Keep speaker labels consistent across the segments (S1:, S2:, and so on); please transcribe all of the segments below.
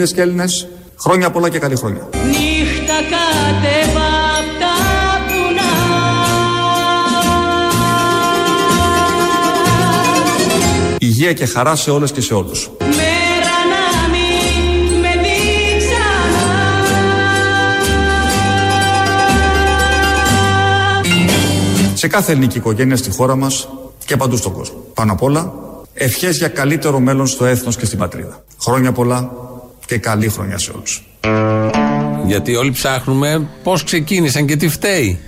S1: Ελληνίδες και Έλληνες, χρόνια πολλά και καλή χρόνια.
S2: Νύχτα κατέβα απ' τα βουνά
S1: Υγεία και χαρά σε όλες και σε όλους.
S2: Μέρα να μην με δει ξανά
S1: Σε κάθε ελληνική οικογένεια στη χώρα μας και παντού στον κόσμο. Πάνω απ' όλα, ευχές για καλύτερο μέλλον στο έθνος και στην πατρίδα. Χρόνια πολλά και καλή χρονιά σε όλους.
S3: Γιατί όλοι ψάχνουμε πώς ξεκίνησαν και τι φταίει.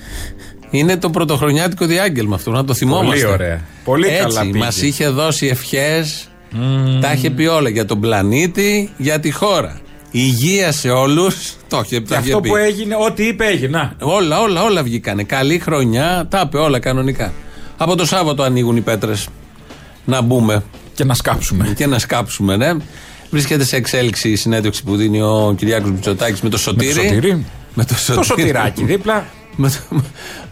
S3: Είναι το πρωτοχρονιάτικο διάγγελμα αυτό, να το θυμόμαστε.
S4: Πολύ ωραία. Πολύ
S3: Έτσι,
S4: καλά πήγε.
S3: Μας είχε δώσει ευχές. Τα είχε πει όλα για τον πλανήτη, για τη χώρα. Υγεία σε όλους. Το είχε,
S4: Και
S3: τα είχε
S4: αυτό
S3: πει.
S4: που έγινε, ό,τι είπε έγινε. Να.
S3: Όλα, όλα, όλα βγήκανε. Καλή χρονιά, τα είπε όλα κανονικά. Από το Σάββατο ανοίγουν οι πέτρες. Να μπούμε
S4: Και να σκάψουμε.
S3: και να σκάψουμε, ναι. Βρίσκεται σε εξέλιξη η συνέντευξη που δίνει ο Κυριάκος Μητσοτάκης με το Σωτήρι.
S4: Σωτήρι.
S3: Με το
S4: Το
S3: Σωτήρι.
S4: σωτηράκι δίπλα.
S3: Με το-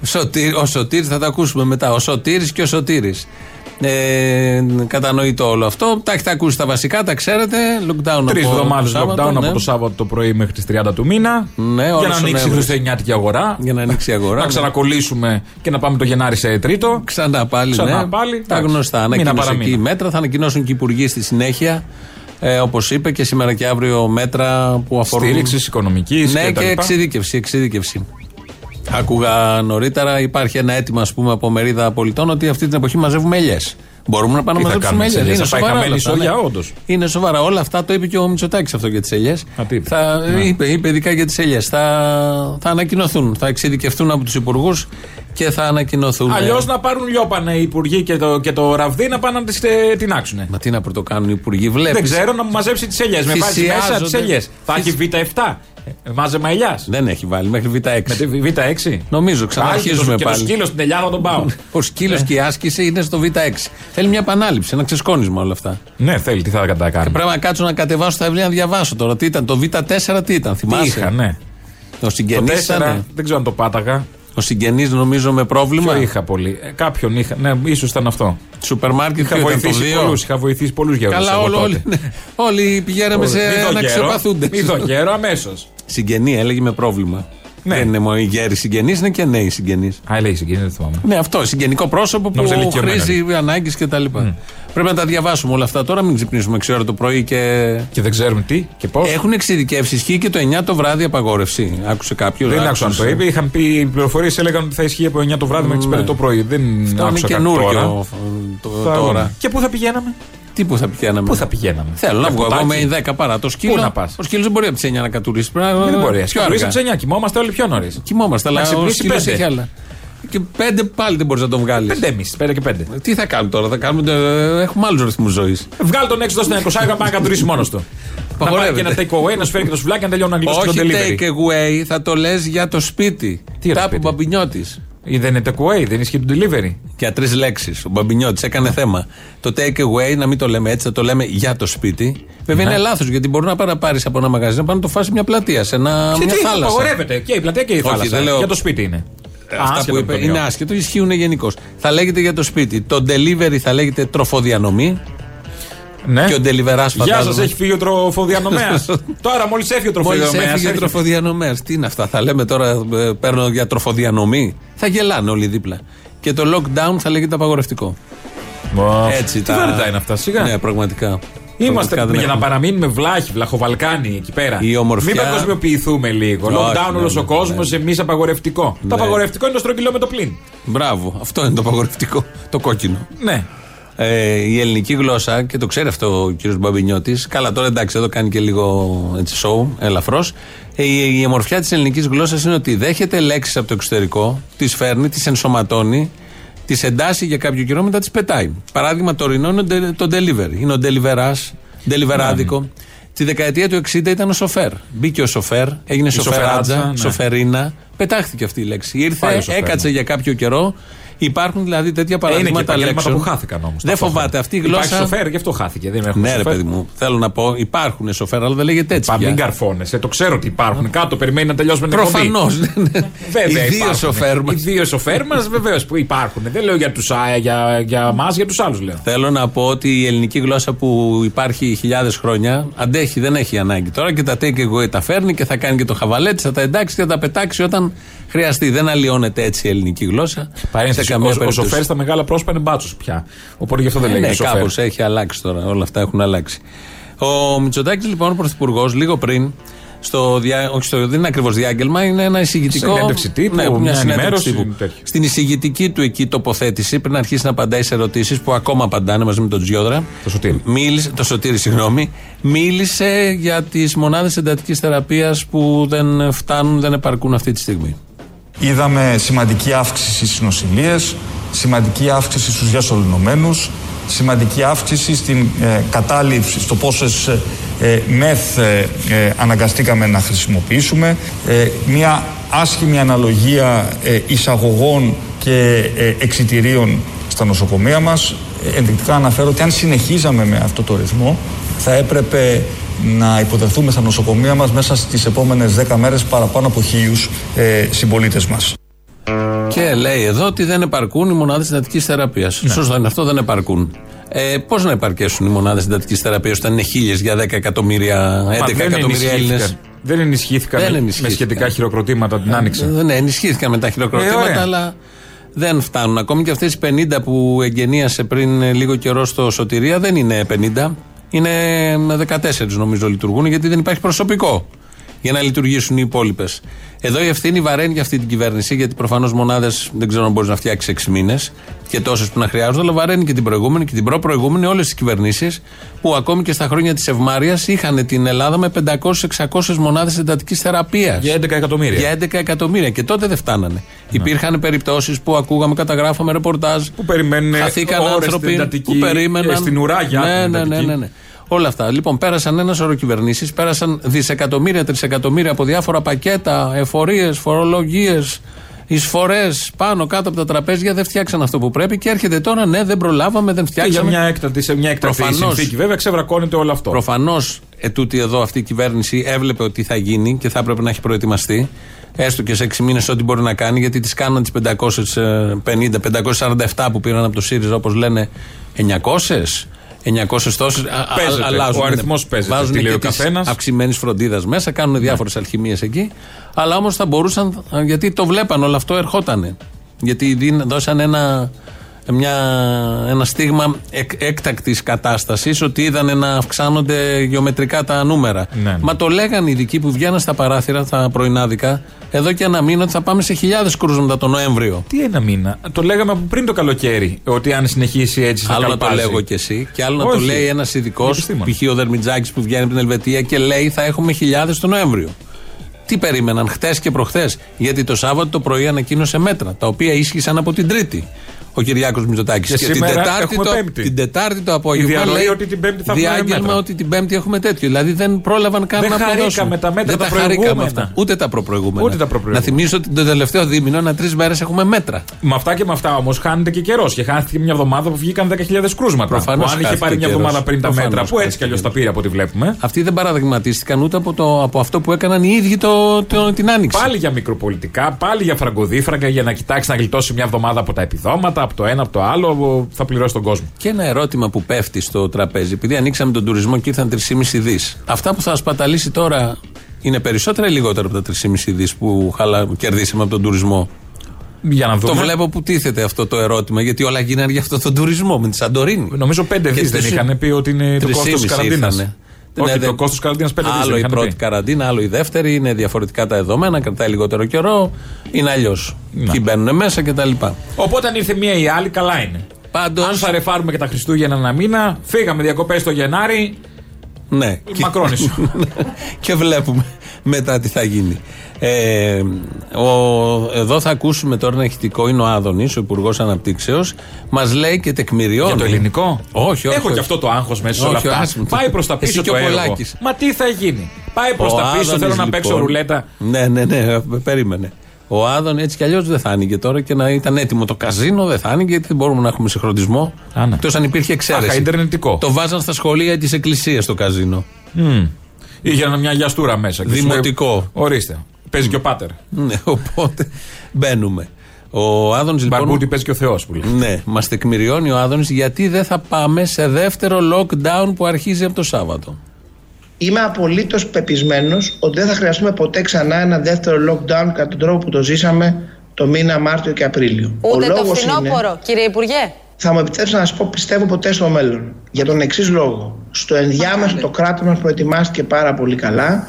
S3: Σωτήρι- ο Σωτήρης θα τα ακούσουμε μετά. Ο Σωτήρης και ο Σωτήρης. Ε, κατανοητό όλο αυτό. Τα έχετε ακούσει τα βασικά, τα ξέρετε. Lockdown
S4: Τρεις
S3: από
S4: εβδομάδες
S3: το Σάββατο,
S4: lockdown
S3: ναι.
S4: από το Σάββατο το πρωί μέχρι τις 30 του μήνα.
S3: Ναι,
S4: για
S3: όλος
S4: να
S3: ο
S4: ανοίξει η
S3: Νοέμβρης.
S4: Χριστουγεννιάτικη αγορά.
S3: Για να ανοίξει η αγορά.
S4: Να
S3: ναι.
S4: ξανακολλήσουμε και να πάμε το Γενάρη σε τρίτο.
S3: Ξανά πάλι,
S4: Ξανά
S3: ναι.
S4: πάλι,
S3: Τα
S4: εντάξει.
S3: γνωστά.
S4: Μήνα
S3: Ανακοίνωσε
S4: παραμήνα.
S3: εκεί μέτρα. Θα ανακοινώσουν και οι υπουργοί στη συνέχεια. Ε, Όπως είπε και σήμερα και αύριο μέτρα που αφορούν.
S4: Στήριξης οικονομικής
S3: Ναι,
S4: και,
S3: και,
S4: τα λοιπά.
S3: εξειδίκευση, εξειδίκευση. Άκουγα νωρίτερα, υπάρχει ένα αίτημα ας πούμε, από μερίδα πολιτών ότι αυτή την εποχή μαζεύουμε ελιέ. Μπορούμε να πάμε
S4: Τι
S3: να
S4: θα
S3: μαζέψουμε
S4: κάνουμε
S3: ελιέ.
S4: τις ελιές, θα πάει χαμένη η σόγια, όντως.
S3: Είναι σοβαρά. Όλα αυτά το είπε και ο Μητσοτάκης αυτό για τις ελιές.
S4: Α, τι είπε.
S3: Θα,
S4: Ναι.
S3: είπε, είπε ειδικά για τις ελιές. Θα, θα ανακοινωθούν, θα εξειδικευτούν από τους υπουργούς και θα ανακοινωθούν.
S4: Αλλιώς να πάρουν λιόπανε οι υπουργοί και το, και το ραβδί να πάνε να τις ε, τεινάξουν.
S3: Μα τι να πρωτοκάνουν οι υπουργοί, βλέπεις.
S4: Δεν ξέρω να μου μαζέψει τις ελιές. Με βάζει μέσα τις
S3: Θυσιάζονται.
S4: ελιές. Θα έχει Β7. Ε, Μάζεμα ελιά.
S3: Δεν έχει βάλει μέχρι Β6.
S4: Με τη Β6.
S3: Νομίζω, ξαναρχίζουμε
S4: Και το
S3: πάλι.
S4: σκύλο στην ελιά θα τον πάω.
S3: Ο σκύλος και η άσκηση είναι στο Β6. Θέλει μια επανάληψη, ένα ξεσκόνισμα όλα αυτά.
S4: ναι, θέλει, τι θα τα κάνει.
S3: Πρέπει να κάτσω να κατεβάσω τα βιβλία να διαβάσω τώρα. Τι ήταν, το Β4 τι ήταν,
S4: Τι
S3: θυμάσαι;
S4: είχα, ναι.
S3: Ο
S4: Το
S3: συγγενή
S4: 4
S3: ήταν.
S4: δεν ξέρω αν το πάταγα.
S3: Ο συγγενής νομίζω με πρόβλημα;
S4: Ποιο είχα πολύ. Ε, κάποιον είχα. Ναι, ίσως ήταν αυτό.
S3: Σούπερ μάρκετ
S4: Είχα
S3: ποιο ήταν το
S4: βοηθήσει
S3: 2.
S4: πολλούς. Είχα βοηθήσει πολλούς γερού.
S3: Καλά, όλοι, όλοι, ναι. όλοι πηγαίναμε σε αναξεπαθούντε.
S4: Μη δω γέρο, αμέσως.
S3: Συγγενή έλεγε με πρόβλημα.
S4: Ναι.
S3: Δεν είναι μόνο οι γέροι συγγενείς, είναι και νέοι συγγενείς.
S4: Α, λέει συγκίνηση, δεν θυμάμαι.
S3: Ναι, αυτό. Συγγενικό πρόσωπο που
S4: Νόμιζα ηλικιωμένος.
S3: χρήζει ανάγκη κτλ. Πρέπει να τα διαβάσουμε όλα αυτά τώρα, μην ξυπνήσουμε 6 ώρα το πρωί και.
S4: Και δεν ξέρουμε τι και πώς.
S3: Έχουν εξειδικεύσει, ισχύει και το 9 το βράδυ απαγόρευση. Άκουσε κάποιο.
S4: Δεν άκουσα αν το είπε. Είχαν πει οι πληροφορίες έλεγαν ότι θα ισχύει από 9 το βράδυ μέχρι τις 5 το πρωί. Δεν
S3: Ναι. Αυτό είναι
S4: άκουσα κάτι τώρα.
S3: καινούριο το-
S4: Θα
S3: τώρα.
S4: δούμε. Και πού θα πηγαίναμε;
S3: Τι που θα πηγαίναμε;
S4: Πού θα πηγαίναμε;
S3: Θέλω να βγω εγώ
S4: Καποτάκι.
S3: με 10 παρά το σκύλο.
S4: Πού να πας;
S3: Ο σκύλος δεν μπορεί από τις 9 να κατουρίσει. Πρέπει να-
S4: Δεν μπορεί.
S3: Πιο
S4: Σκορπίσει
S3: αργά.
S4: από τις 9. Κοιμόμαστε όλοι πιο νωρίς.
S3: Κοιμόμαστε, αλλά
S4: Να
S3: ο
S4: ξυπνήσει
S3: σκύλος
S4: πέντε.
S3: έχει άλλα. Και πέντε πάλι δεν μπορείς να τον βγάλεις.
S4: 5,5, 5 και 5.
S3: Τι θα κάνουμε τώρα, θα κάνουμε, ε, έχουμε άλλους ρυθμούς ζωής.
S4: Βγάλ τον έξω στην 20 να πάει να κατουρίσει μόνος του. Να πάει και
S3: Απαγορεύεται.
S4: ένα take away, να σου φέρει και το σουβλάκι να τελειώνει να γλύψει
S3: Όχι
S4: το delivery.
S3: take away, θα το λες για το σπίτι.
S4: Τι ρε
S3: Τα
S4: σπίτι;
S3: που μπαμπινιώτης.
S4: Ή δεν είναι take away, δεν ισχύει το delivery.
S3: Για τρεις λέξεις. Ο Μπαμπινιώτης έκανε θέμα. Το take away, να μην το λέμε έτσι, θα το λέμε για το σπίτι. Βέβαια
S4: Ναι.
S3: είναι λάθος γιατί μπορεί να πάρει να πάρει από ένα μαγαζί να πάει να το φάσει μια πλατεία, σε ένα,
S4: Και
S3: μια
S4: τι,
S3: θάλασσα.
S4: απαγορεύεται. Και η πλατεία και η
S3: Όχι,
S4: θάλασσα.
S3: δεν λέω-
S4: Για το σπίτι είναι.
S3: Αυτά
S4: Άσχετο
S3: που
S4: με
S3: είπε
S4: τον
S3: είναι
S4: ιό.
S3: άσχετο, ισχύουν γενικώς. Θα λέγεται για το σπίτι. Το delivery θα λέγεται τροφοδιανομή.
S4: Ναι.
S3: Και ο deliverás
S4: Γεια
S3: φαντάζομαι.
S4: σα, έχει φύγει ο τροφοδιανομέας. Τώρα μόλις έφυγε ο
S3: Μόλις
S4: τροφοδιανομέας.
S3: έφυγε τροφοδιανομέας. Τι είναι αυτά, θα λέμε τώρα, ε, παίρνω για τροφοδιανομή; Θα γελάνε όλοι δίπλα. Και το lockdown θα λέγεται απαγορευτικό. Έτσι
S4: Τι βαρετά είναι αυτά, σιγά.
S3: Ναι, πραγματικά.
S4: Είμαστε
S3: Πραγματικά δεν
S4: για να
S3: έχουμε.
S4: παραμείνουμε βλάχοι, βλαχοβαλκάνοι εκεί πέρα.
S3: Η ομορφιά-
S4: Μην παγκοσμιοποιηθούμε λίγο.
S3: Όχι,
S4: Lockdown
S3: ναι,
S4: όλος
S3: ναι,
S4: ο κόσμος,
S3: ναι.
S4: εμείς απαγορευτικό.
S3: Ναι.
S4: Το απαγορευτικό είναι το στρογγυλό με το πλήν.
S3: Μπράβο, αυτό είναι το απαγορευτικό. Το κόκκινο.
S4: Ναι.
S3: Ε, η ελληνική γλώσσα, και το ξέρει αυτό ο κύριος Μπαμπινιώτης, καλά τώρα εντάξει, εδώ κάνει και λίγο έτσι σοου, ελαφρώς. Ε, η, η ομορφιά της ελληνικής γλώσσας είναι ότι δέχεται λέξεις από το εξωτερικό, τις φέρνει, τις ενσωματώνει, τις εντάσσει για κάποιο καιρό, μετά τις πετάει. Παράδειγμα, το ρινό είναι το de- το delivery. Είναι ο deliverás, deliverάδικο. Τη δεκαετία του 60 ήταν ο σοφέρ. Μπήκε ο σοφέρ, έγινε
S4: σοφεράτζα,
S3: σοφεράτζα,
S4: ναι.
S3: σοφερίνα. Πετάχτηκε αυτή η λέξη.
S4: Πάει
S3: Ήρθε,
S4: ο σοφέρ,
S3: έκατσε
S4: ναι.
S3: για κάποιο καιρό. Υπάρχουν δηλαδή τέτοια
S4: Ε, είναι και
S3: παραδείγματα
S4: επαγγέλματα
S3: λέξεων.
S4: που χάθηκαν όμως.
S3: Δεν φοβάται αυτή η γλώσσα.
S4: Υπάρχει σοφέρ, γι' αυτό χάθηκε. Δεν έχουμε
S3: Ναι, ρε
S4: σοφέρ.
S3: παιδί μου, θέλω να πω, υπάρχουν σοφέρ, αλλά δεν λέγεται έτσι.
S4: Πα,
S3: πια.
S4: μην καρφώνεσαι, το ξέρω ότι υπάρχουν. Κάτω περιμένει να τελειώσουμε την εκπομπή.
S3: Προφανώς.
S4: Βέβαια,
S3: Οι δύο
S4: υπάρχουν.
S3: σοφέρ μας.
S4: Οι δύο σοφέρ μας βεβαίως που υπάρχουν. Δεν λέω για τους για, για εμά, για τους άλλους λέω.
S3: Θέλω να πω ότι η ελληνική γλώσσα που υπάρχει χιλιάδες χρόνια αντέχει, δεν έχει ανάγκη. Τώρα και τα take away τα φέρνει και θα κάνει και το χαβαλέτη, θα τα εντάξει και θα τα πετάξει όταν χρειαστεί. Δεν αλλοιώνεται έτσι η ελληνική γλώσσα.
S4: Παρένθεση,
S3: σε καμία
S4: ο, ο
S3: περίπτωση.
S4: σοφέρ στα μεγάλα πρόσωπα είναι μπάτσος πια. Οπότε γι' αυτό δεν
S3: Ε,
S4: λέγεται
S3: ναι,
S4: σοφέρ.
S3: κάπως έχει αλλάξει τώρα. Όλα αυτά έχουν αλλάξει. Ο Μητσοτάκης, λοιπόν, ο πρωθυπουργός, λίγο πριν, στο διά, όχι στο, δεν είναι ακριβώς διάγγελμα, είναι ένα εισηγητικό.
S4: Συνέντευξη τύπου,
S3: ναι,
S4: μια
S3: συνέντευξη
S4: ενημέρωση,
S3: τύπου.
S4: τέτοιο.
S3: Στην εισηγητική του εκεί τοποθέτηση, πριν αρχίσει να απαντάει σε ερωτήσεις που ακόμα απαντάνε μαζί με τον Τζιόδρα.
S4: Το Σωτήρη.
S3: Μίλησε, το Σωτήρη, συγγνώμη. Μίλησε για τις μονάδες εντατικής θεραπείας που δεν φτάνουν, δεν επαρκούν αυτή τη στιγμή.
S1: Είδαμε σημαντική αύξηση στις νοσηλίες, σημαντική αύξηση στους διασωληνωμένους, σημαντική αύξηση στην ε, κατάληψη, στο πόσες ε, ε, μεθ ε, ε, αναγκαστήκαμε να χρησιμοποιήσουμε, ε, μια άσχημη αναλογία ε, εισαγωγών και ε, εξιτηρίων στα νοσοκομεία μας. Ε, Ενδεικτικά αναφέρω ότι αν συνεχίζαμε με αυτό το ρυθμό θα έπρεπε να υποδεχθούμε στα νοσοκομεία μας μέσα στις επόμενες 10 μέρες παραπάνω από χίλιους ε, συμπολίτες μας.
S3: Και λέει εδώ ότι δεν επαρκούν οι μονάδες εντατική θεραπείας.
S4: Ναι.
S3: Σωστό είναι αυτό, δεν επαρκούν. Ε, Πώς να επαρκέσουν οι μονάδες εντατική θεραπείας όταν είναι χίλιες για 10 εκατομμύρια, 11
S4: Μα δεν
S3: εκατομμύρια Έλληνες;
S4: ενισχύθηκαν. Δεν ενισχύθηκαν,
S3: Δεν
S4: με-
S3: ενισχύθηκαν.
S4: με σχετικά χειροκροτήματα την άνοιξη.
S3: Δεν ναι, ενισχύθηκαν με τα
S4: Ε,
S3: χειροκροτήματα,
S4: ωραία.
S3: αλλά δεν φτάνουν. Ακόμη και αυτές οι 50 που εγγενίασε πριν ε, λίγο καιρό στο Σωτηρία δεν είναι 50. Είναι με 14 νομίζω λειτουργούν γιατί δεν υπάρχει προσωπικό για να λειτουργήσουν οι υπόλοιπες. Εδώ η ευθύνη βαραίνει για αυτή την κυβέρνηση γιατί προφανώς μονάδες δεν ξέρω αν μπορείς να φτιάξεις 6 μήνες και τόσες που να χρειάζονται, αλλά βαραίνει και την προηγούμενη και την προ-προηγούμενη όλες τις κυβερνήσεις που ακόμη και στα χρόνια της Ευμάρεια είχαν την Ελλάδα με 500-600 μονάδες εντατικής θεραπείας.
S4: Για 11 εκατομμύρια.
S3: Για 11 εκατομμύρια και τότε δεν φτάνανε. Υπήρχαν περιπτώσεις που ακούγαμε, καταγράφαμε ρεπορτάζ.
S4: Που περιμένουν
S3: Χαθήκαν
S4: ώρες
S3: άνθρωποι
S4: στην εντατική,
S3: που περίμεναν.
S4: ε, στην ουρά για
S3: ναι,
S4: την
S3: ναι, ναι,
S4: εντατική.
S3: ναι, ναι. Όλα αυτά. Λοιπόν, πέρασαν ένας σωρό κυβερνήσει, πέρασαν δισεκατομμύρια, τρισεκατομμύρια από διάφορα πακέτα, εφορίες, φορολογίες, εισφορές πάνω κάτω από τα τραπέζια. Δεν φτιάξαν αυτό που πρέπει και έρχεται τώρα, ναι, δεν προλάβαμε, δεν
S4: Και για
S3: φτιάξαμε.
S4: μια έκτατη, σε μια έκτατη
S3: Προφανώς.
S4: συνθήκη, βέβαια, ξεβρακώνεται όλο αυτό.
S3: Προφανώς ετούτη εδώ αυτή η κυβέρνηση έβλεπε ότι θα γίνει και θα έπρεπε να έχει προετοιμαστεί. Έστω και σε 6 μήνες ό,τι μπορεί να κάνει, γιατί τι κάναν τις 550-547 που πήραν από το ΣΥΡΙΖΑ, όπως λένε, 900. 900 τόσες.
S4: Παίζεται. Ο αριθμός παίζεται.
S3: Βάζουν
S4: Τι λέει
S3: και
S4: ο καθένας.
S3: αυξημένη φροντίδα μέσα, κάνουν διάφορες αλχημίες εκεί. Αλλά όμως θα μπορούσαν, γιατί το βλέπαν όλο αυτό, ερχότανε. Γιατί δίν- δώσαν ένα, μια, ένα στίγμα εκ, έκτακτης κατάστασης ότι είδαν να αυξάνονται γεωμετρικά τα νούμερα.
S4: Ναι, ναι.
S3: Μα το λέγαν οι ειδικοί που βγαίναν στα παράθυρα, τα πρωινάδικα, εδώ και ένα μήνα ότι θα πάμε σε χιλιάδες κρούσματα τον Νοέμβριο.
S4: Τι ένα μήνα; Το λέγαμε από πριν το καλοκαίρι. Ότι αν συνεχίσει έτσι θα
S3: Άλλο να το
S4: καλπάζει.
S3: λέγω κι εσύ, και άλλο να
S4: Όχι.
S3: το λέει ένας ειδικός,
S4: Επιστήμονας.
S3: π.χ. ο Δερμιτζάκης που βγαίνει από την Ελβετία και λέει θα έχουμε χιλιάδες τον Νοέμβριο. Τι περίμεναν χτες και προχθές, Γιατί το Σάββατο το πρωί ανακοίνωσε μέτρα, τα οποία ίσχυσαν από την Τρίτη. Ο Κυριάκος Μητσοτάκης.
S4: Και σήμερα έχουμε
S3: το,
S4: Πέμπτη.
S3: την Τετάρτη το απόγευμα.
S4: διαρροή
S3: λέει
S4: ότι την Πέμπτη θα έχουμε
S3: Διάγγελμα
S4: μέτρα.
S3: ότι την Πέμπτη έχουμε τέτοιο. Δηλαδή δεν πρόλαβαν καν
S4: Δεν
S3: να
S4: χαρήκαμε
S3: αποδώσουν.
S4: τα μέτρα
S3: δεν
S4: τα
S3: τα χαρήκαμε
S4: προηγούμενα.
S3: αυτά. Ούτε τα προπροηγούμενα.
S4: Ούτε τα προπροηγούμενα.
S3: Να θυμίσω ότι το τελευταίο δίμηνο, ένα τρεις μέρες έχουμε μέτρα.
S4: Με αυτά και με αυτά όμως χάνεται και καιρός. Και χάνθηκε μια εβδομάδα που βγήκαν 10.000 κρούσματα.
S3: Προφανώς
S4: Που αν είχε
S3: χάθηκε
S4: πάρει μια
S3: καιρός.
S4: εβδομάδα πριν τα
S3: Προφανώς
S4: μέτρα, που έτσι
S3: χάθηκε
S4: κι αλλιώς τα πήρε από ό,τι βλέπουμε.
S3: Αυτοί δεν παραδειγματίστηκαν ούτε από, το, από αυτό που έκαναν οι ίδιοι το, το, την άνοιξη.
S4: Πάλι για μικροπολιτικά, πάλι για φραγκοδίφραγκα για να κοιτάξει να γλιτώσει μια εβδομάδα από τα επιδόματα, από το ένα, από το άλλο, θα πληρώσει τον κόσμο.
S3: Και ένα ερώτημα που πέφτει στο τραπέζι, επειδή ανοίξαμε τον τουρισμό και ήρθαν 3,5 δις. Αυτά που θα σπαταλήσει τώρα είναι περισσότερα ή λιγότερα από τα 3,5 δις που χαλα... κερδίσαμε από τον τουρισμό;
S4: Για να
S3: Το
S4: δούμε.
S3: βλέπω που τίθεται αυτό το ερώτημα, γιατί όλα γίνανε για αυτό τον τουρισμό με τη Σαντορίνη.
S4: Νομίζω 5
S3: Και
S4: δις δεν
S3: τους-
S4: είχαν πει ότι είναι το
S3: Τρεις
S4: κόστος της
S3: ήμισι
S4: καραντίνας.
S3: Ήρθανε.
S4: Όχι,
S3: Ναι,
S4: το
S3: δεν-
S4: κόστος τη καραντίνα 5 δις
S3: Άλλο η πρώτη καραντίνα, άλλο η δεύτερη. Είναι διαφορετικά τα δεδομένα, κρατάει λιγότερο καιρό. Είναι αλλιώς.
S4: Να.
S3: Ποιοι μπαίνουν μέσα κτλ.
S4: Οπότε αν ήρθε μία ή άλλη, καλά είναι.
S3: Πάντω.
S4: Αν θα ρεφάρουμε και τα Χριστούγεννα ένα μήνα, φύγαμε διακοπές το Γενάρη,
S3: Ναι. Και-
S4: μακρόνισο.
S3: και βλέπουμε. Μετά τι θα γίνει. Ε, ο, εδώ θα ακούσουμε τώρα ένα ηχητικό. Είναι ο Άδωνης, ο Υπουργός Αναπτύξεως. Μας λέει και τεκμηριώνει.
S4: Για το ελληνικό;
S3: Όχι, όχι.
S4: Έχω
S3: όχι.
S4: και αυτό το άγχος μέσα σε όλα
S3: Όχι,
S4: αυτά.
S3: άσχημο.
S4: Πάει προς τα
S3: Εσύ
S4: πίσω
S3: και
S4: το
S3: ο
S4: έργο.
S3: Πολάκης.
S4: Μα τι θα γίνει; Πάει προς
S3: Ο
S4: τα πίσω,
S3: Άδωνης,
S4: θέλω να παίξω
S3: λοιπόν,
S4: ρουλέτα.
S3: Ναι, ναι, ναι, περίμενε. Ο Άδων έτσι κι αλλιώς δεν θα άνοιγε τώρα και να ήταν έτοιμο το καζίνο, δεν θα άνοιγε γιατί δεν μπορούμε να έχουμε συγχρονισμό.
S4: Α, ναι.
S3: Εκτός αν υπήρχε εξαίρεση.
S4: Αχα, ιντερνετικό.
S3: Το βάζαν στα σχολεία της Εκκλησίας το καζίνο.
S4: Μμ. Είχε ένα- μια γιαστούρα μέσα. και σου λέει,
S3: Δημοτικό.
S4: Ορίστε. Παίζει και ο Πάτερ.
S3: Ναι, οπότε μπαίνουμε. Ο Άδων λοιπόν.
S4: Μπαρμπούτι παίζει και ο Θεός που λέει.
S3: Ναι, μας τεκμηριώνει ο Άδωνης γιατί δεν θα πάμε σε δεύτερο lockdown που αρχίζει από το Σάββατο.
S5: Είμαι απολύτως πεπισμένος ότι δεν θα χρειαστούμε ποτέ ξανά ένα δεύτερο lockdown κατά τον τρόπο που το ζήσαμε το μήνα Μάρτιο και Απρίλιο.
S6: Ούτε
S5: Ο
S6: το
S5: λόγος
S6: φθινόπωρο,
S5: είναι,
S6: κύριε Υπουργέ.
S5: Θα μου επιτρέψετε να σας πω, πιστεύω ποτέ στο μέλλον. Για τον εξής λόγο. Στο ενδιάμεσο το κράτος μας προετοιμάστηκε πάρα πολύ καλά.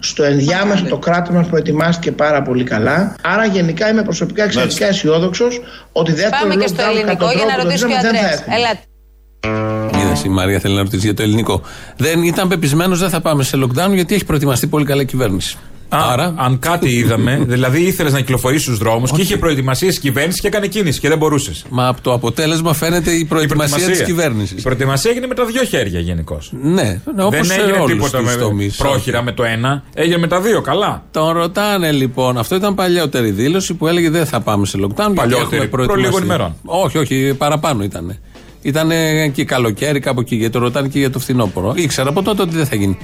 S5: Στο ενδιάμεσο το κράτος μας προετοιμάστηκε πάρα πολύ καλά. Άρα γενικά είμαι προσωπικά εξαιρετικά αισιόδοξος ότι δεύτερο
S6: Πάμε και
S5: lockdown
S6: στο
S5: κατά
S6: ελληνικό
S5: τον
S6: για να
S5: τρόπο που το
S6: ρωτήσω και ο
S5: ζήσαμε δεν θα
S6: Αντρέας.
S5: έχουμε.
S6: Ελάτε.
S3: Είδες η Μαρία θέλει να ρωτήσει για το ελληνικό. Δεν ήταν πεπισμένος, δεν θα πάμε σε lockdown γιατί έχει προετοιμαστεί πολύ καλά η κυβέρνηση.
S4: Α,
S3: Άρα;
S4: αν κάτι είδαμε, δηλαδή ήθελες να κυκλοφορήσεις στους δρόμους και είχε προετοιμασίες η κυβέρνησης και έκανε κίνηση και δεν μπορούσες.
S3: Μα από το αποτέλεσμα φαίνεται η προετοιμασία της κυβέρνησης.
S4: Η προετοιμασία έγινε με τα δύο χέρια γενικώς.
S3: Ναι, όπω
S4: Δεν
S3: σε
S4: έγινε
S3: όλους
S4: τίποτα
S3: τους
S4: με
S3: τομείς.
S4: πρόχειρα με το ένα, έγινε με τα δύο. Καλά.
S3: Τον ρωτάνε λοιπόν, αυτό ήταν παλιότερη δήλωση που έλεγε δεν θα πάμε σε lockdown. γιατί
S4: Παλιότερη,
S3: έχουμε
S4: προ
S3: προετοιμαστεί.
S4: λίγων ημερών.
S3: Όχι, όχι, παραπάνω ήταν. Ήταν και καλοκαίρι κάπου εκεί, γιατί το ρωτάνε και για το φθινόπωρο. Ήξερα από τότε ότι δεν θα γίνει.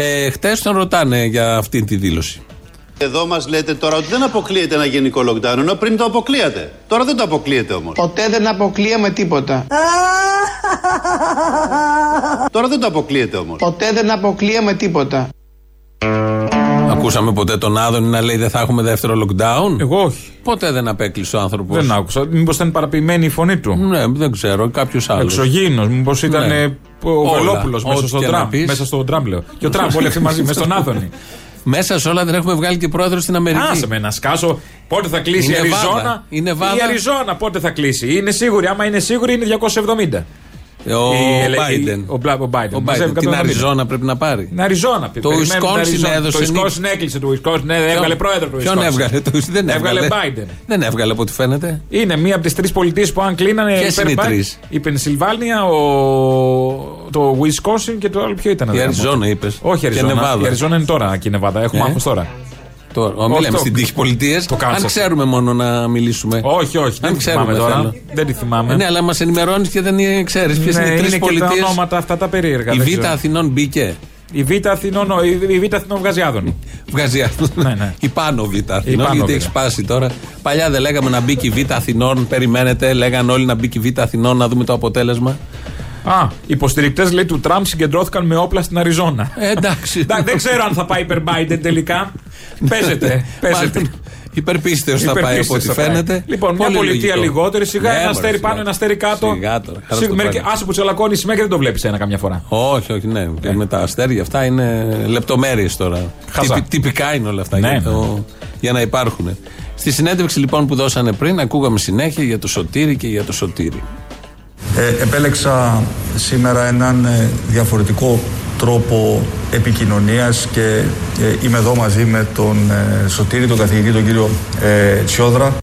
S3: Ε, Χτες τον ρωτάνε για αυτή τη δήλωση.
S7: Εδώ μας λέτε τώρα ότι δεν αποκλείεται ένα γενικό lockdown, ενώ πριν το αποκλείατε. Τώρα δεν το αποκλείεται όμως.
S5: Ποτέ δεν αποκλείαμε τίποτα.
S7: Τώρα δεν το αποκλείεται όμως.
S5: Ποτέ δεν αποκλείαμε τίποτα.
S3: Ακούσαμε ποτέ τον Άδωνη να λέει δεν θα έχουμε δεύτερο lockdown.
S4: Εγώ όχι.
S3: Ποτέ δεν απέκλεισε ο άνθρωπος.
S4: Δεν άκουσα. Μήπως ήταν παραποιημένη η φωνή του;
S3: Ναι, δεν ξέρω, κάποιος άλλος.
S4: Εξωγήινος. Μήπως ήταν
S3: Ναι.
S4: ε, ο
S3: Όλα.
S4: Βελόπουλος μέσα
S3: Ό,τι
S4: στο
S3: και να
S4: τραμ.
S3: πεις.
S4: Μέσα στο τραμ, λέω. Και ο Τραμπ, όλοι αυτοί μαζί, μέσα στον Άδωνη.
S3: Μέσα σε όλα δεν έχουμε βγάλει και πρόεδρο στην Αμερική.
S4: Άσε με να σκάσω. Πότε θα κλείσει
S3: Η
S4: η
S3: Νεβάδα.
S4: Αριζόνα.
S3: Η Νεβάδα.
S4: Η Αριζόνα πότε θα κλείσει; Είναι σίγουρη. Άμα είναι σίγουρη είναι 270.
S3: Ο
S4: Η ελε-
S3: Biden.
S4: η- Ο Μπλα- ο Biden.
S3: Ο
S4: Μαζεύει
S3: Biden. Την
S4: 170.
S3: Αριζόνα πρέπει να πάρει.
S4: Την Αριζόνα.
S3: Το Wisconsin έδωσε
S4: Το
S3: νίκη.
S4: Wisconsin έκλεισε. Το Wisconsin ναι, έβγαλε πρόεδρο. το
S3: Ποιον
S4: Wisconsin.
S3: έβγαλε, το δεν έβγαλε.
S4: Έβγαλε Biden.
S3: Δεν έβγαλε από ό,τι φαίνεται.
S4: Είναι μία από τις τρεις πολιτείες που αν κλείνανε.
S3: Ποιες
S4: υπέρ
S3: είναι οι
S4: Biden.
S3: τρεις;
S4: Η Πενσιλβάνια, ο... το Wisconsin και το άλλο ποιο ήταν.
S3: Η
S4: ρε,
S3: Αριζόνα
S4: γάμο.
S3: είπες.
S4: Όχι, η
S3: Και
S4: Αριζόνα.
S3: Νεβάδα.
S4: Η Αριζόνα είναι τώρα και η Νεβάδα. Έχουμε
S3: Ε;
S4: άγχος τώρα.
S3: Τώρα,
S4: Όχι,
S3: μιλάμε
S4: το-
S3: στην τύχη πολιτείε.
S4: το Kansas.
S3: Αν ξέρουμε μόνο να μιλήσουμε.
S4: Όχι, όχι.
S3: Αν
S4: Δεν τη θυμάμαι
S3: ξέρουμε
S4: τώρα.
S3: θέλω.
S4: Δεν τη θυμάμαι.
S3: Ε, Ναι, αλλά μας ενημερώνεις και δεν ξέρεις ποιες
S4: Ναι,
S3: είναι οι τρεις
S4: και τα
S3: πολιτείες.
S4: ονόματα αυτά τα περίεργα.
S3: Η
S4: δεν
S3: Β'
S4: ξέρω.
S3: Αθηνών μπήκε.
S4: Η Β' Αθηνών, ο- η η Β' Αθηνών βγάζει άδωνη.
S3: Βγάζει
S4: Ναι, ναι.
S3: Η πάνω Β'
S4: Η
S3: Αθηνών,
S4: πάνω
S3: γιατί
S4: Β'.
S3: έχει σπάσει τώρα. Παλιά δεν λέγαμε να μπει και η Β' Αθηνών. Περιμένετε, λέγαν όλοι να μπει και η Β' Αθηνών να δούμε το αποτέλεσμα.
S4: Α, υποστηρικτές λέει του Τραμπ συγκεντρώθηκαν με όπλα στην Αριζόνα.
S3: Ε, εντάξει.
S4: Εντάξει, δεν ξέρω αν θα πάει υπέρ Biden τελικά. Παίζεται. Παίζεται.
S3: Μάλλον Υπερπίστεως θα πάει από
S4: Υπερπίστεως
S3: ό,τι
S4: θα πάει.
S3: φαίνεται.
S4: Λοιπόν, μια
S3: Πολύ
S4: πολιτεία
S3: λογικό.
S4: λιγότερη, σιγά
S3: Ναι,
S4: ένα
S3: μωρέ,
S4: αστέρι
S3: σιγά.
S4: πάνω, ένα αστέρι κάτω.
S3: Σιγά τώρα. χαρά
S4: Σιγά,
S3: στο
S4: μερικέ-
S3: πάλι.
S4: Άσε που τσαλακώνει η σημαία και δεν το βλέπεις ένα καμιά φορά.
S3: Όχι, όχι, ναι. Και με τα αστέρια αυτά είναι λεπτομέρειες τώρα.
S4: Χαζά.
S3: Τυπι- τυπικά είναι όλα αυτά
S4: Ναι,
S3: για,
S4: ναι.
S3: το- για να υπάρχουν. Στη συνέντευξη λοιπόν που δώσανε πριν, ακούγαμε συνέχεια για το σωτήρι και για το σωτήρι.
S1: Ε, επέλεξα σήμερα έναν ε, διαφορετικό τρόπο επικοινωνίας και ε, είμαι εδώ μαζί με τον ε, Σωτήρη, τον καθηγητή, τον κύριο ε, Τσιόδρα.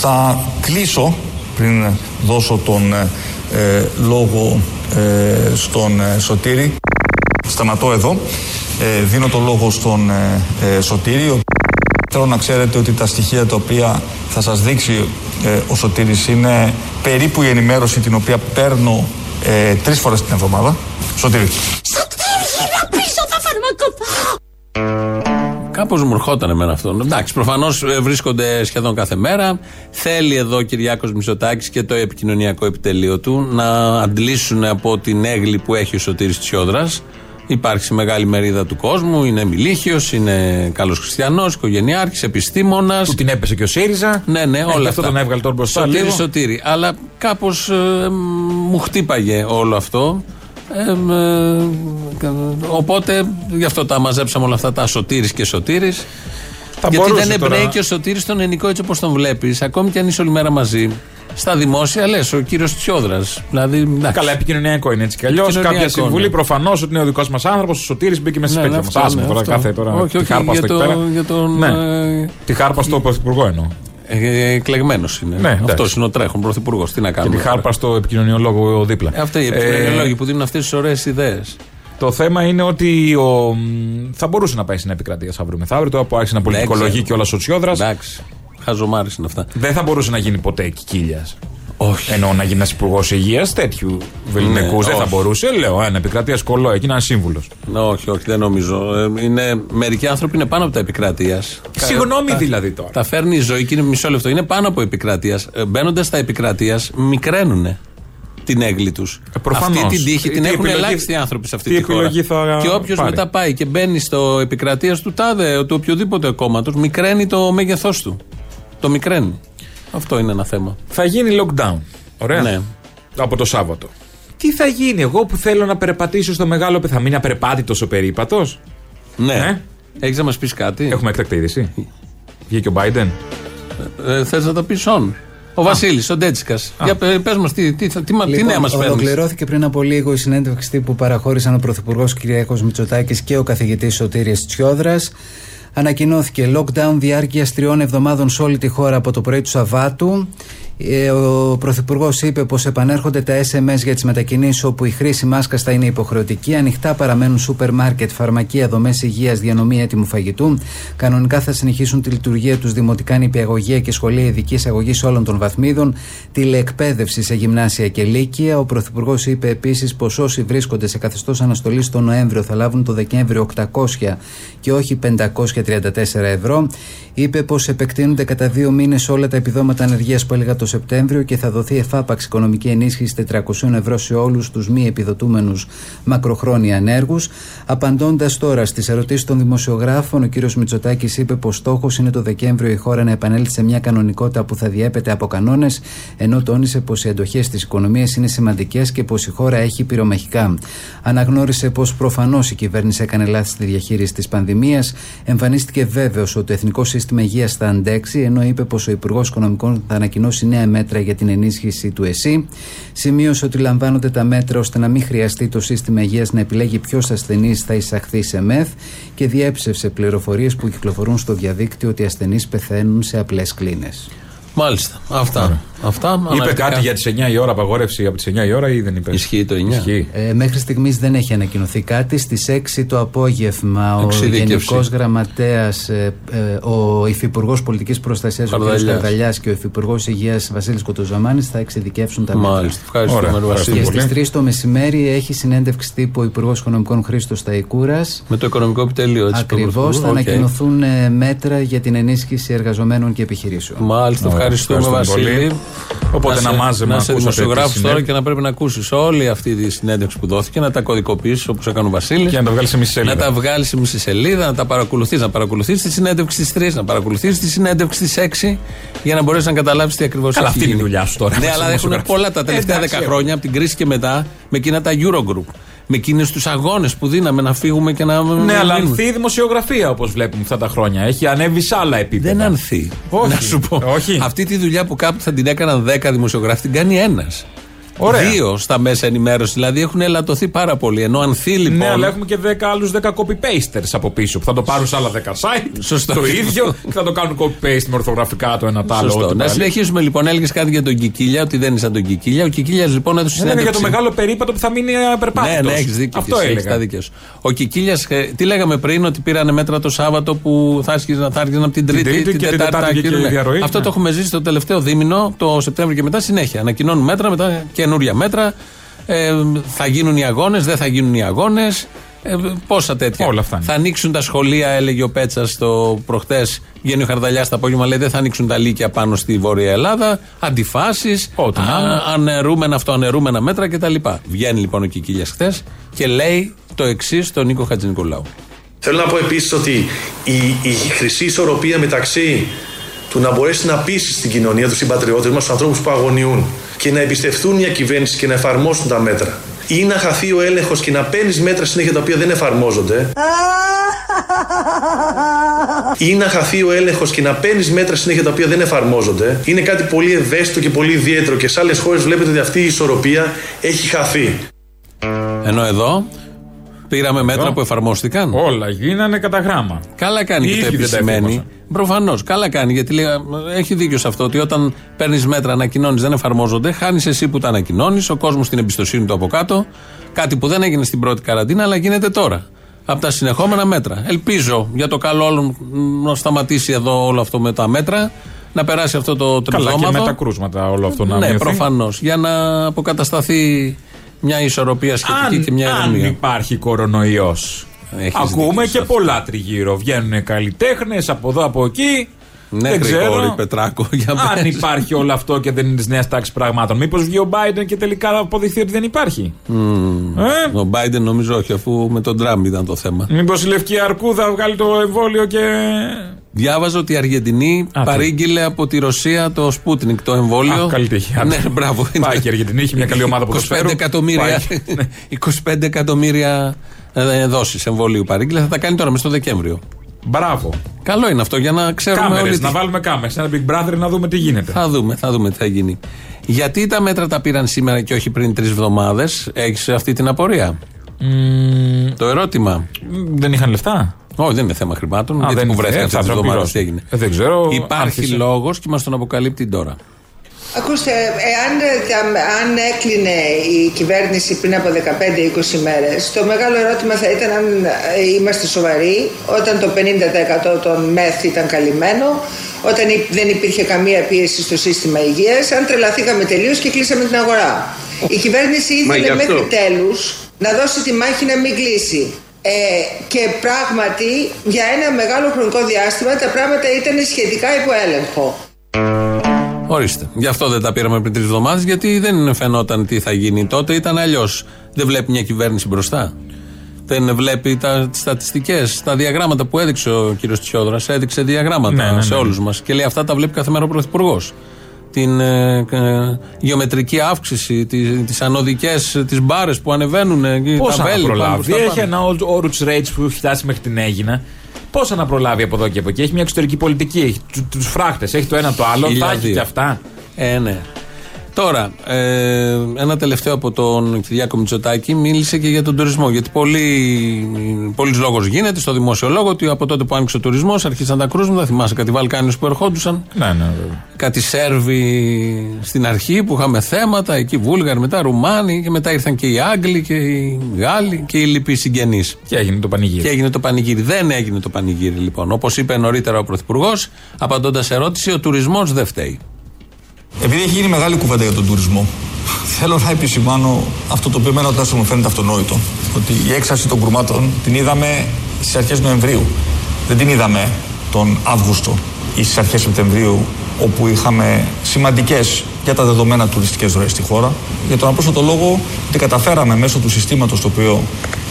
S1: Θα κλείσω πριν δώσω τον ε, ε, λόγο ε, στον ε, Σωτήρη. Σταματώ εδώ. Ε, δίνω το λόγο στον ε, ε, Σωτήρη. Θέλω να ξέρετε ότι τα στοιχεία τα οποία θα σας δείξει ε, ο Σωτήρης είναι περίπου η ενημέρωση την οποία παίρνω ε, τρεις φορές την εβδομάδα. Σωτήρη.
S3: Κάπως μου ερχόταν εμένα αυτό. Εντάξει, προφανώς βρίσκονται σχεδόν κάθε μέρα. Θέλει εδώ ο Κυριάκος Μητσοτάκης και το επικοινωνιακό επιτελείο του να αντλήσουν από την έγκλη που έχει ο Σωτήρης Τσιόδρας. Υπάρχει σε μεγάλη μερίδα του κόσμου. Είναι μιλίχιο, είναι καλός χριστιανός, οικογενειάρχης, επιστήμονας.
S4: Του την έπεσε και ο ΣΥΡΙΖΑ.
S3: Ναι, ναι,
S4: Ε,
S3: όλα
S4: και
S3: αυτά.
S4: αυτό τον έβγαλε τώρα μπροστά.
S3: Σωτήρη,
S4: λίγο.
S3: σωτήρη. Αλλά κάπως μου χτύπαγε όλο αυτό. Ε, μ, ε, οπότε γι' αυτό τα μαζέψαμε όλα αυτά τα σωτήρης και σωτήρης
S4: Θα
S3: Γιατί
S4: μπορούσε
S3: δεν
S4: τώρα-
S3: εμπνέει και ο Σωτήρης τον ενικό έτσι όπως τον βλέπεις, ακόμη κι αν είσαι όλη μέρα μαζί. Στα δημόσια λες, ο κύριος Τσιόδρας. Δηλαδή, εντάξει.
S4: Καλά, επικοινωνιακό είναι έτσι κι αλλιώς.
S3: Επικοινωνιακό,
S4: Κάποια συμβουλή
S3: ναι.
S4: προφανώς ότι είναι ο δικός μας άνθρωπος, ο Σωτήρης μπήκε μέσα
S3: Ναι,
S4: στη
S3: ναι,
S4: σπίτια
S3: αυτό,
S4: μα. Άσχημα
S3: ναι,
S4: τώρα,
S3: αυτό.
S4: κάθε τώρα.
S3: Όχι,
S4: τη
S3: όχι,
S4: χάρπα
S3: για
S4: στο εκεί
S3: το-
S4: πέρα.
S3: για τον,
S4: Ναι.
S3: ε,
S4: Τη χάρπα στο πρωθυπουργό εννοώ.
S3: Ε, Εκλεγμένος είναι.
S4: Ναι,
S3: Αυτός
S4: εντάξει.
S3: είναι ο τρέχον πρωθυπουργός. Τι να
S4: Και
S3: κάνουμε.
S4: τη χάρπα στο επικοινωνιολόγο δίπλα.
S3: Ε, Αυτοί οι
S4: Ε,
S3: επικοινωνιολόγοι που δίνουν αυτές τις ωραίες ιδέες.
S4: Το θέμα είναι ότι ο, μ, θα μπορούσε να πάει στην επικρατεία αύριο μεθαύριο. Τώρα που άρχισε να πολιτικολογεί
S3: ξέρω.
S4: και όλα ο Τσιόδρας.
S3: Εντάξει. Χαζομάρε είναι αυτά.
S4: Δεν θα μπορούσε να γίνει ποτέ κικίλια.
S3: Όχι.
S4: Εννοώ να γίνει ένας υπουργός υγείας τέτοιου βεληνικού.
S3: Ναι,
S4: δεν θα
S3: όχι.
S4: μπορούσε. Λέω, ένα επικρατείας σκολό, εκεί ένα σύμβουλος.
S3: Όχι, όχι, δεν νομίζω. Ε, Είναι, μερικοί άνθρωποι είναι πάνω από τα επικρατείας.
S4: Συγγνώμη δηλαδή τώρα.
S3: Τα φέρνει η ζωή και είναι μισό λεπτό. Είναι πάνω από επικρατείας. Μπαίνοντας στα επικρατείας, μικραίνουν την έγκλη τους.
S4: Ε, προφανώς.
S3: Αυτή την τύχη
S4: Τι
S3: την έχουν
S4: επιλογή-
S3: ελάχιστοι άνθρωποι σε αυτή
S4: τι
S3: τη χώρα.
S4: επιλογή θα
S3: και όποιος
S4: πάρει.
S3: μετά πάει και μπαίνει στο επικρατείας του τάδε, του οποιοδήποτε κόμματο, μικραίνει το μέγεθός του. Το μικραίνει. Αυτό είναι ένα θέμα.
S4: Θα γίνει lockdown. Ωραία.
S3: Ναι.
S4: Από το Σάββατο. Τι θα γίνει, εγώ που θέλω να περπατήσω στο μεγάλο πε- θα μείνει απερπάτητος ο περίπατος;
S3: Ναι.
S4: Ε;
S3: Έχεις να μας πεις κάτι;
S4: Έχουμε έκτακτη είδηση. Βγήκε ο Biden.
S3: Ε, Θες να το πεις on; Ο Βασίλης, ο Ντέτσικας. Για πε μας, τι, τι, τι, τι, μα- τι
S6: Λοιπόν,
S3: νέα μας φέρνεις;
S6: Ολοκληρώθηκε πριν από λίγο η συνέντευξη που παραχώρησαν ο Πρωθυπουργός κ. Μητσοτάκης και ο καθηγητής Σωτήρης Τσιόδρας. Ανακοινώθηκε lockdown διάρκειας τριών εβδομάδων σε όλη τη χώρα από το πρωί του Σαββάτου. Ε, Ο Πρωθυπουργός είπε πως επανέρχονται τα SMS για τις μετακινήσεις όπου η χρήση μάσκας θα είναι υποχρεωτική. Ανοιχτά παραμένουν σούπερ μάρκετ, φαρμακεία, δομές υγείας, διανομή έτοιμου φαγητού. Κανονικά θα συνεχίσουν τη λειτουργία τους δημοτικά νηπιαγωγεία και σχολεία ειδικής αγωγής όλων των βαθμίδων. Τηλεεκπαίδευση σε γυμνάσια και λύκεια. Ο Πρωθυπουργός είπε επίσης πως όσοι βρίσκονται σε καθεστώς αναστολής τον Νοέμβριο θα λάβουν το Δεκέμβριο 800 και όχι 534 ευρώ. Είπε πως επεκτείνονται κατά δύο μήνες όλα τα επιδόματα ανεργίας που έλεγα το Σεπτέμβριο και θα δοθεί εφάπαξ οικονομική ενίσχυση 400 ευρώ σε όλους τους μη επιδοτούμενους μακροχρόνια ανέργους. Απαντώντας τώρα στις ερωτήσεις των δημοσιογράφων, ο κ. Μητσοτάκης είπε πως στόχος είναι το Δεκέμβριο η χώρα να επανέλθει σε μια κανονικότητα που θα διέπεται από κανόνες, ενώ τόνισε πως οι αντοχέ της οικονομίας είναι σημαντικές και πως η χώρα έχει πυρομαχικά. Αναγνώρισε πως προφανώς η κυβέρνηση έκανε λάθη στη διαχείριση της πανδημίας. Εμφανίστηκε βέβαιος ότι το Εθνικό Σύστημα Υγείας θα αντέξει, ενώ είπε πως ο Υπουργός Οικονομικών θα ανακοινώσει νέα μέτρα για την ενίσχυση του ΕΣΥ. Σημείωσε ότι λαμβάνονται τα μέτρα ώστε να μην χρειαστεί το σύστημα υγείας να επιλέγει ποιος ασθενής θα εισαχθεί σε ΜΕΘ και διέψευσε πληροφορίες που κυκλοφορούν στο διαδίκτυο ότι οι ασθενείς πεθαίνουν σε απλές κλίνες.
S3: Μάλιστα. Αυτά. Αυτά
S4: Είπε
S3: αναλυτικά.
S4: κάτι για τις 9 η ώρα, απαγόρευση από τις 9 η ώρα ή δεν είπε;
S3: Ισχύει το 9.
S4: Ισχύει.
S6: Ε, μέχρι στιγμής δεν έχει ανακοινωθεί κάτι. Στις 6 το απόγευμα ο
S3: Εξειδίκευση.
S6: Γενικός Γραμματέας, ε, ε, ο Υφυπουργός Πολιτικής Προστασίας ο κ.
S3: Καρδαλιάς.
S6: Καρδαλιάς και ο Υφυπουργός Υγείας Βασίλης Κοτοζαμάνη θα εξειδικεύσουν τα μέτρα.
S3: Μάλιστα. Ευχαριστούμε,
S4: Ωραία,
S3: Βασίλη.
S6: Και
S4: Πολύ.
S6: στις 3 το μεσημέρι έχει συνέντευξη τύπου ο Υπουργός Οικονομικών Χρήστος Ταϊκούρας.
S3: Με το οικονομικό επιτελείο, έτσι. το
S6: Ακριβώς θα
S3: Πρωθυπουργό. Οκ.
S6: ανακοινωθούν ε, μέτρα για την ενίσχυση εργαζομένων και επιχειρήσεων.
S3: Μάλιστα,
S4: Ωραία,
S3: ευχαριστούμε,
S4: ευχαριστούμε
S3: Βασίλη.
S4: Πολύ. Οπότε ένα
S3: σε-
S4: μάζεμα
S3: Να σε
S4: ακούσατε
S3: δημοσιογράφος
S4: τι
S3: τώρα
S4: συνέβη.
S3: και να πρέπει να ακούσεις όλη αυτή τη συνέντευξη που δόθηκε, να τα κωδικοποιήσεις όπως έκανε ο Βασίλης.
S4: Και να τα βγάλεις σε μισή σελίδα.
S3: Να τα βγάλεις σε μισή σελίδα, να τα παρακολουθείς, να παρακολουθείς τη συνέντευξη τη 3, να παρακολουθείς τη συνέντευξη τη 6, για να μπορέσεις να καταλάβεις τι ακριβώς έχει
S4: Καλά, αυτή είναι η
S3: γίνει.
S4: δουλειά σου τώρα.
S3: Ναι,
S4: Είσαι
S3: αλλά έχουν
S4: δημοσιογράφος.
S3: πολλά τα τελευταία
S4: Εντάξει,
S3: 10
S4: έχω.
S3: χρόνια, από την κρίση και μετά, με εκείνα τα Eurogroup. Με εκείνες τους αγώνες που δίναμε να φύγουμε και να.
S4: Ναι,
S3: να
S4: αλλά
S3: μείνουμε.
S4: ανθεί η δημοσιογραφία όπως βλέπουμε αυτά τα χρόνια. Έχει ανέβει σε άλλα επίπεδα.
S3: Δεν ανθεί.
S4: Όχι.
S3: Να σου πω.
S4: Όχι.
S3: Αυτή τη δουλειά που κάπου θα την έκαναν 10 δημοσιογράφοι την κάνει ένας.
S4: Ωραία.
S3: Δύο στα μέσα ενημέρωσης. Δηλαδή έχουν ελαττωθεί πάρα πολύ. Ενώ ανθεί λοιπόν.
S4: Ναι, αλλά έχουμε και 10 άλλους 10 copy-pasters από πίσω που θα το πάρουν σε άλλα 10 site.
S3: Σωστό.
S4: Το ίδιο και θα το κάνουν copy-paste με ορθογραφικά το ένα το άλλο.
S3: Σωστό.
S4: ό,τι
S3: Να
S4: πάλι.
S3: συνεχίσουμε λοιπόν. Έλεγες κάτι για τον Κικίλια, ότι δεν είναι σαν τον Κικίλια. Ο Κικίλιας λοιπόν έδωσε
S4: Δεν είναι για το
S3: συνέντευξη.
S4: μεγάλο περίπατο που θα μείνει απερπάτητος.
S3: Ναι, ναι, έχεις δίκιο.
S4: Αυτό
S3: και εσύ, έχεις
S4: έλεγα.
S3: τα δίκια σου. Ο Κικίλιας, τι λέγαμε πριν, ότι πήρανε μέτρα το Σάββατο που θα άρχιζαν θα άρχιζαν από την Τρίτη,
S4: Τρίτη και την Τετάρτη
S3: Άκυρη,
S4: βγήκε η
S3: ναι.
S4: διαρροή,
S3: Αυτό
S4: ναι.
S3: το έχουμε ζήσει το τελευταίο δίμηνο, το Σεπτέμβριο και μετά συνέχεια. Ανακοινώνουν μέτρα, μετά καινούρια μέτρα. Ε, θα γίνουν οι αγώνες, δεν θα γίνουν οι αγώνες. Ε, πόσα τέτοια.
S4: Όλα αυτά είναι.
S3: Θα ανοίξουν τα σχολεία, έλεγε ο Πέτσας το προχτές. Βγαίνει ο Χαρδαλιά το απόγευμα, λέει δεν θα ανοίξουν τα λύκεια πάνω στη Βόρεια Ελλάδα. Αντιφάσεις,
S4: Ό,τι να είναι.
S3: ανερούμενα, αυτοανερούμενα μέτρα κτλ. Βγαίνει λοιπόν ο Κικίλιας χθες και λέει το εξής στον Νίκο Χατζηνικολάου.
S8: Θέλω να πω επίσης ότι η, η χρυσή ισορροπία μεταξύ του να μπορέσει να πείσει την κοινωνία, του συμπατριώτες μας, τους ανθρώπους που αγωνιούν και να εμπιστευτούν μια κυβέρνηση και να εφαρμόσουν τα μέτρα ή να χαθεί ο έλεγχος και να παίρνεις μέτρα συνέχεια τα οποία δεν εφαρμόζονται. ή να χαθεί ο έλεγχος και να παίρνεις μέτρα συνέχεια τα οποία δεν εφαρμόζονται, είναι κάτι πολύ ευαίσθητο και πολύ ιδιαίτερο. Και σε άλλες χώρες βλέπετε ότι αυτή η ισορροπία έχει χαθεί.
S3: Ενώ εδώ πήραμε μέτρα που εφαρμόστηκαν.
S4: Όλα γίνανε κατά γράμμα.
S3: Καλά κάνει
S4: Οι
S3: και τα
S4: ίδιοι δεν τα
S3: επισημαίνει.
S4: εφήρμοσαν.
S3: Προφανώς. Καλά κάνει γιατί λέει, έχει δίκιο σε αυτό ότι όταν παίρνεις μέτρα, ανακοινώνεις, δεν εφαρμόζονται, χάνεις εσύ που τα ανακοινώνεις, ο κόσμος την εμπιστοσύνη του από κάτω. Κάτι που δεν έγινε στην πρώτη καραντίνα, αλλά γίνεται τώρα. Από τα συνεχόμενα μέτρα. Ελπίζω για το καλό όλων να σταματήσει εδώ όλο αυτό με τα μέτρα, να περάσει αυτό το
S4: Καλά και
S3: τριφθώματο.
S4: με τα κρούσματα όλο αυτό να
S3: Ναι,
S4: μειωθεί.
S3: προφανώς. Για να αποκατασταθεί μια ισορροπία σχετική
S4: Αν,
S3: και μια
S4: αν
S3: ηρεμία.
S4: υπάρχει κορονοϊός
S3: Έχεις
S4: Ακούμε
S3: δίκιο σε
S4: και
S3: αυτό.
S4: πολλά τριγύρω. Βγαίνουν καλλιτέχνες από εδώ από εκεί.
S3: Ναι,
S4: δεν
S3: Γρηγόρη
S4: ξέρω.
S3: Πετράκο, για
S4: Αν
S3: πες.
S4: υπάρχει όλο αυτό και δεν είναι της νέας τάξης πραγμάτων. Μήπως βγει ο Biden και τελικά αποδειχθεί ότι δεν υπάρχει; Ε;
S3: Ο Biden νομίζω όχι, αφού με τον Τραμπ ήταν το θέμα.
S4: Μήπως η Λευκή Αρκούδα βγάλει το εμβόλιο και.
S3: Διάβαζα ότι η Αργεντινή
S4: Α, τι.
S3: παρήγγειλε από τη Ρωσία το Sputnik, το εμβόλιο.
S4: Α, καλή τύχη. Άντε.
S3: Ναι, μπράβο.
S4: Πάει και η Αργεντινή, έχει μια καλή ομάδα
S3: 25
S4: ποδοσφαίρου.
S3: εκατομμύρια,
S4: Πάει.
S3: 25 εκατομμύρια ε, δόσεις εμβολίου παρήγγειλε. Θα τα κάνει τώρα, μες στο Δεκέμβριο.
S4: Μπράβο.
S3: Καλό είναι αυτό για να ξέρουμε
S4: Κάμερες,
S3: όλοι.
S4: να
S3: τι-
S4: βάλουμε κάμερες. Ένα Big Brother να δούμε τι γίνεται.
S3: Θα δούμε, θα δούμε τι θα γίνει. Γιατί τα μέτρα τα πήραν σήμερα και όχι πριν τρεις εβδομάδες, έχεις αυτή την απορία;
S4: Μμμ,
S3: Το ερώτημα.
S4: δεν είχαν λεφτά;
S3: Όχι, δεν είναι θέμα χρημάτων.
S4: Α,
S3: γιατί
S4: δεν
S3: που
S4: είναι.
S3: βρέθηκαν
S4: Ε,
S3: αυτέ
S4: θα
S3: τι
S4: το
S3: εβδομάδε,
S4: πληρώσω.
S3: τι έγινε;
S4: Ε, δεν ξέρω,
S3: Υπάρχει
S4: άρχισε.
S3: λόγος και μας τον αποκαλύπτει τώρα.
S9: Ακούστε, εάν τα- αν έκλεινε η κυβέρνηση πριν από 15-20 μέρες, το μεγάλο ερώτημα θα ήταν αν ε, είμαστε σοβαροί όταν το 50% των μεθ ήταν καλυμμένο, όταν υ- δεν υπήρχε καμία πίεση στο σύστημα υγείας, αν τρελαθήκαμε τελείως και κλείσαμε την αγορά. Η κυβέρνηση
S7: Μα
S9: ήθελε
S7: γι' αυτό.
S9: μέχρι τέλους να δώσει τη μάχη να μην κλείσει. Ε, και πράγματι για ένα μεγάλο χρονικό διάστημα τα πράγματα ήταν σχετικά υπό έλεγχο.
S3: Ορίστε. Γι' αυτό δεν τα πήραμε πριν τρεις εβδομάδες, γιατί δεν φαινόταν τι θα γίνει τότε. Ήταν αλλιώς. Δεν βλέπει μια κυβέρνηση μπροστά. Δεν βλέπει τα στατιστικές, τα διαγράμματα που έδειξε ο κύριος Τσιόδρας. Έδειξε διαγράμματα
S4: Ναι, ναι, ναι.
S3: σε όλους μας. Και λέει αυτά τα βλέπει κάθε μέρα ο Πρωθυπουργός. Την ε, ε, γεωμετρική αύξηση, τις τις ανωδικές, τις μπάρες που ανεβαίνουν. ε, και
S4: Πώς
S3: τα
S4: να
S3: βέλη που
S4: προλάβει.
S3: πάνε προς τα
S4: Έχει
S3: πάνω.
S4: ένα όρουξ rates που έχει φτάσει μέχρι την Έγινα. Πώ να προλάβει από εδώ και από εκεί; Έχει μια εξωτερική πολιτική. Έχει του φράχτες. Έχει το ένα το άλλο. Θα
S3: Χίλια
S4: έχει
S3: δύο.
S4: και αυτά.
S3: Ε, ναι. Τώρα, ε, ένα τελευταίο από τον Κυριάκο Μητσοτάκη μίλησε και για τον τουρισμό. Γιατί πολλοί πολλής λόγος γίνεται στο δημόσιο λόγο ότι από τότε που άνοιξε ο τουρισμός αρχίσαν τα κρούσματα. Θυμάσαι κάτι Βαλκάνιους που ερχόντουσαν.
S4: Ναι, ναι, βέβαια.
S3: Κάτι Σέρβοι στην αρχή που είχαμε θέματα. Εκεί Βούλγαροι, μετά Ρουμάνοι και μετά ήρθαν και οι Άγγλοι και οι Γάλλοι και οι λοιποί συγγενείς.
S4: Και έγινε το πανηγύρι.
S3: Και έγινε το πανηγύρι. Δεν έγινε το πανηγύρι λοιπόν. Όπως είπε νωρίτερα ο Πρωθυπουργός, απαντώντας σε ερώτηση, ο τουρισμός δεν φταίει.
S1: Επειδή έχει γίνει μεγάλη κουβέντα για τον τουρισμό, θέλω να επισημάνω αυτό το οποίο εμένα τουλάχιστον μου φαίνεται αυτονόητο. Ότι η έξαρση των κρουμάτων την είδαμε στις αρχές Νοεμβρίου. Δεν την είδαμε τον Αύγουστο ή στις αρχές Σεπτεμβρίου, όπου είχαμε σημαντικές για τα δεδομένα τουριστικές ροές στη χώρα. Για τον απλούστατο λόγο ότι καταφέραμε μέσω του συστήματος το οποίο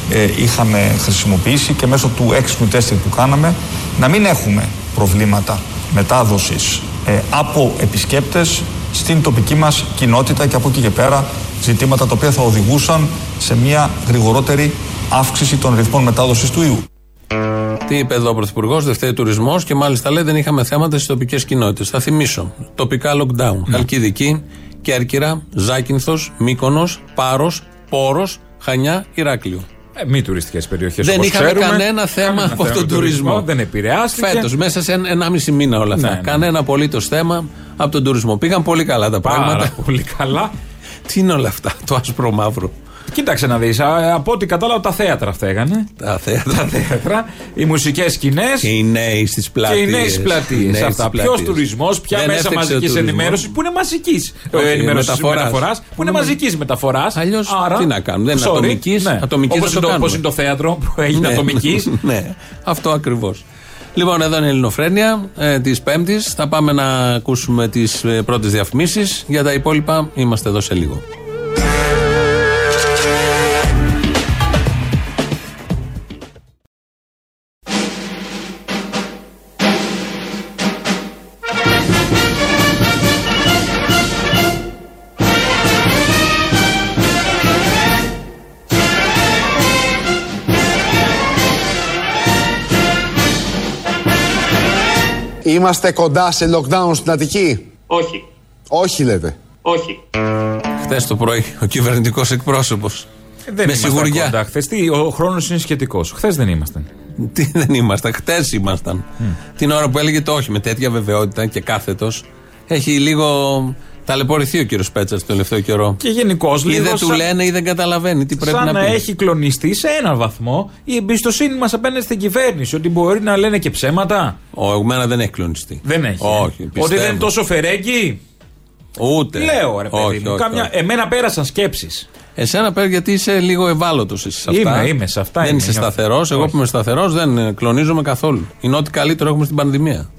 S1: ε, είχαμε χρησιμοποιήσει και μέσω του έξυπνου τέστινγκ που κάναμε να μην έχουμε προβλήματα μετάδοσης ε, από επισκέπτες στην τοπική μας κοινότητα και από εκεί και πέρα ζητήματα τα οποία θα οδηγούσαν σε μια γρηγορότερη αύξηση των ρυθμών μετάδοσης του ιού.
S3: Τι είπε εδώ ο Πρωθυπουργός, δεν φταίει τουρισμός και μάλιστα λέει δεν είχαμε θέματα στις τοπικές κοινότητες. Θα θυμίσω. Τοπικά lockdown. Χαλκιδική, Κέρκυρα, Ζάκυνθος, Μύκονος, Πάρος, Πόρος, Χανιά, Ηράκλειο.
S4: Ε, μη τουριστικές περιοχές.
S3: Δεν είχαμε κανένα θέμα από τον τουρισμό.
S4: Δεν επηρεάστηκε.
S3: Φέτος, μέσα σε ένα, ενάμιση μήνα όλα αυτά.
S4: Ναι, ναι.
S3: Κανένα απολύτως θέμα από τον τουρισμό. Πήγαν πολύ καλά τα
S4: Πάρα
S3: πράγματα.
S4: πολύ καλά.
S3: Τι είναι όλα αυτά, το άσπρο μαύρο.
S4: Κοίταξε να δεις. Από ό,τι κατάλαβα, τα θέατρα φταίγανε.
S3: Τα θέατρα.
S4: Τα θέατρα, οι μουσικές σκηνές
S3: Και οι νέοι στις
S4: και
S3: πλατείε.
S4: οι νέε πλατείες. Αυτά. Ποιος τουρισμός, ποια μέσα μαζικής ενημέρωσης που είναι μαζικής
S3: Όχι,
S4: ενημέρωσης
S3: μεταφοράς.
S4: μεταφοράς. Που είναι μαζικής μεταφοράς.
S3: Αλλιώς τι να κάνουν, δεν είναι ατομικής, ατομικής
S4: Όπως
S3: δεν το κάνουμε.
S4: είναι το θέατρο που έγινε
S3: Ναι,
S4: ατομικής.
S3: ναι, αυτό ακριβώς. Λοιπόν, εδώ είναι η Ελληνοφρένεια ε, της Πέμπτης. Θα πάμε να ακούσουμε τις ε, πρώτες διαφημίσεις. Για τα υπόλοιπα είμαστε εδώ σε λίγο.
S10: Είμαστε κοντά σε lockdown στην Αττική;
S11: Όχι.
S10: Όχι λέτε.
S11: Όχι.
S3: Χθες το πρωί ο κυβερνητικός εκπρόσωπος.
S4: Δεν
S3: Με
S4: ήμασταν
S3: σιγουριά.
S4: κοντά χθες. Τι, ο χρόνος είναι σχετικός. Χθες δεν ήμασταν.
S3: Τι δεν ήμασταν, χτε ήμασταν. Την ώρα που έλεγε το όχι με τέτοια βεβαιότητα και κάθετος. Έχει λίγο ταλαιπωρηθεί ο κύριος Πέτσας το τελευταίο καιρό.
S4: Και γενικώς
S3: Ή
S4: λίγο.
S3: δεν του
S4: σαν-
S3: λένε ή δεν καταλαβαίνει τι πρέπει
S4: σαν
S3: να
S4: να,
S3: πει.
S4: έχει κλονιστεί σε έναν βαθμό η εμπιστοσύνη μας απέναντι στην κυβέρνηση. Ότι μπορεί να λένε και ψέματα;
S3: Ο, εμένα δεν έχει κλονιστεί.
S4: Δεν έχει. ε;
S3: Όχι,
S4: Ότι
S3: πιστεύω.
S4: δεν είναι τόσο φερέγγι;
S3: Ούτε.
S4: Λέω ρε παιδί
S3: όχι,
S4: μου.
S3: όχι,
S4: Κάμια...
S3: όχι.
S4: Εμένα πέρασαν σκέψεις.
S3: Εσένα πέρα γιατί είσαι λίγο ευάλωτος σε αυτά;
S4: Είμαι, είμαι, σε αυτά
S3: Δεν
S4: είμαι,
S3: είσαι
S4: νιώθω.
S3: σταθερός. Εγώ
S4: Όχι.
S3: που είμαι σταθερός δεν ε, κλονίζομαι καθόλου. Είναι ό,τι καλύτερο έχουμε στην πανδημία.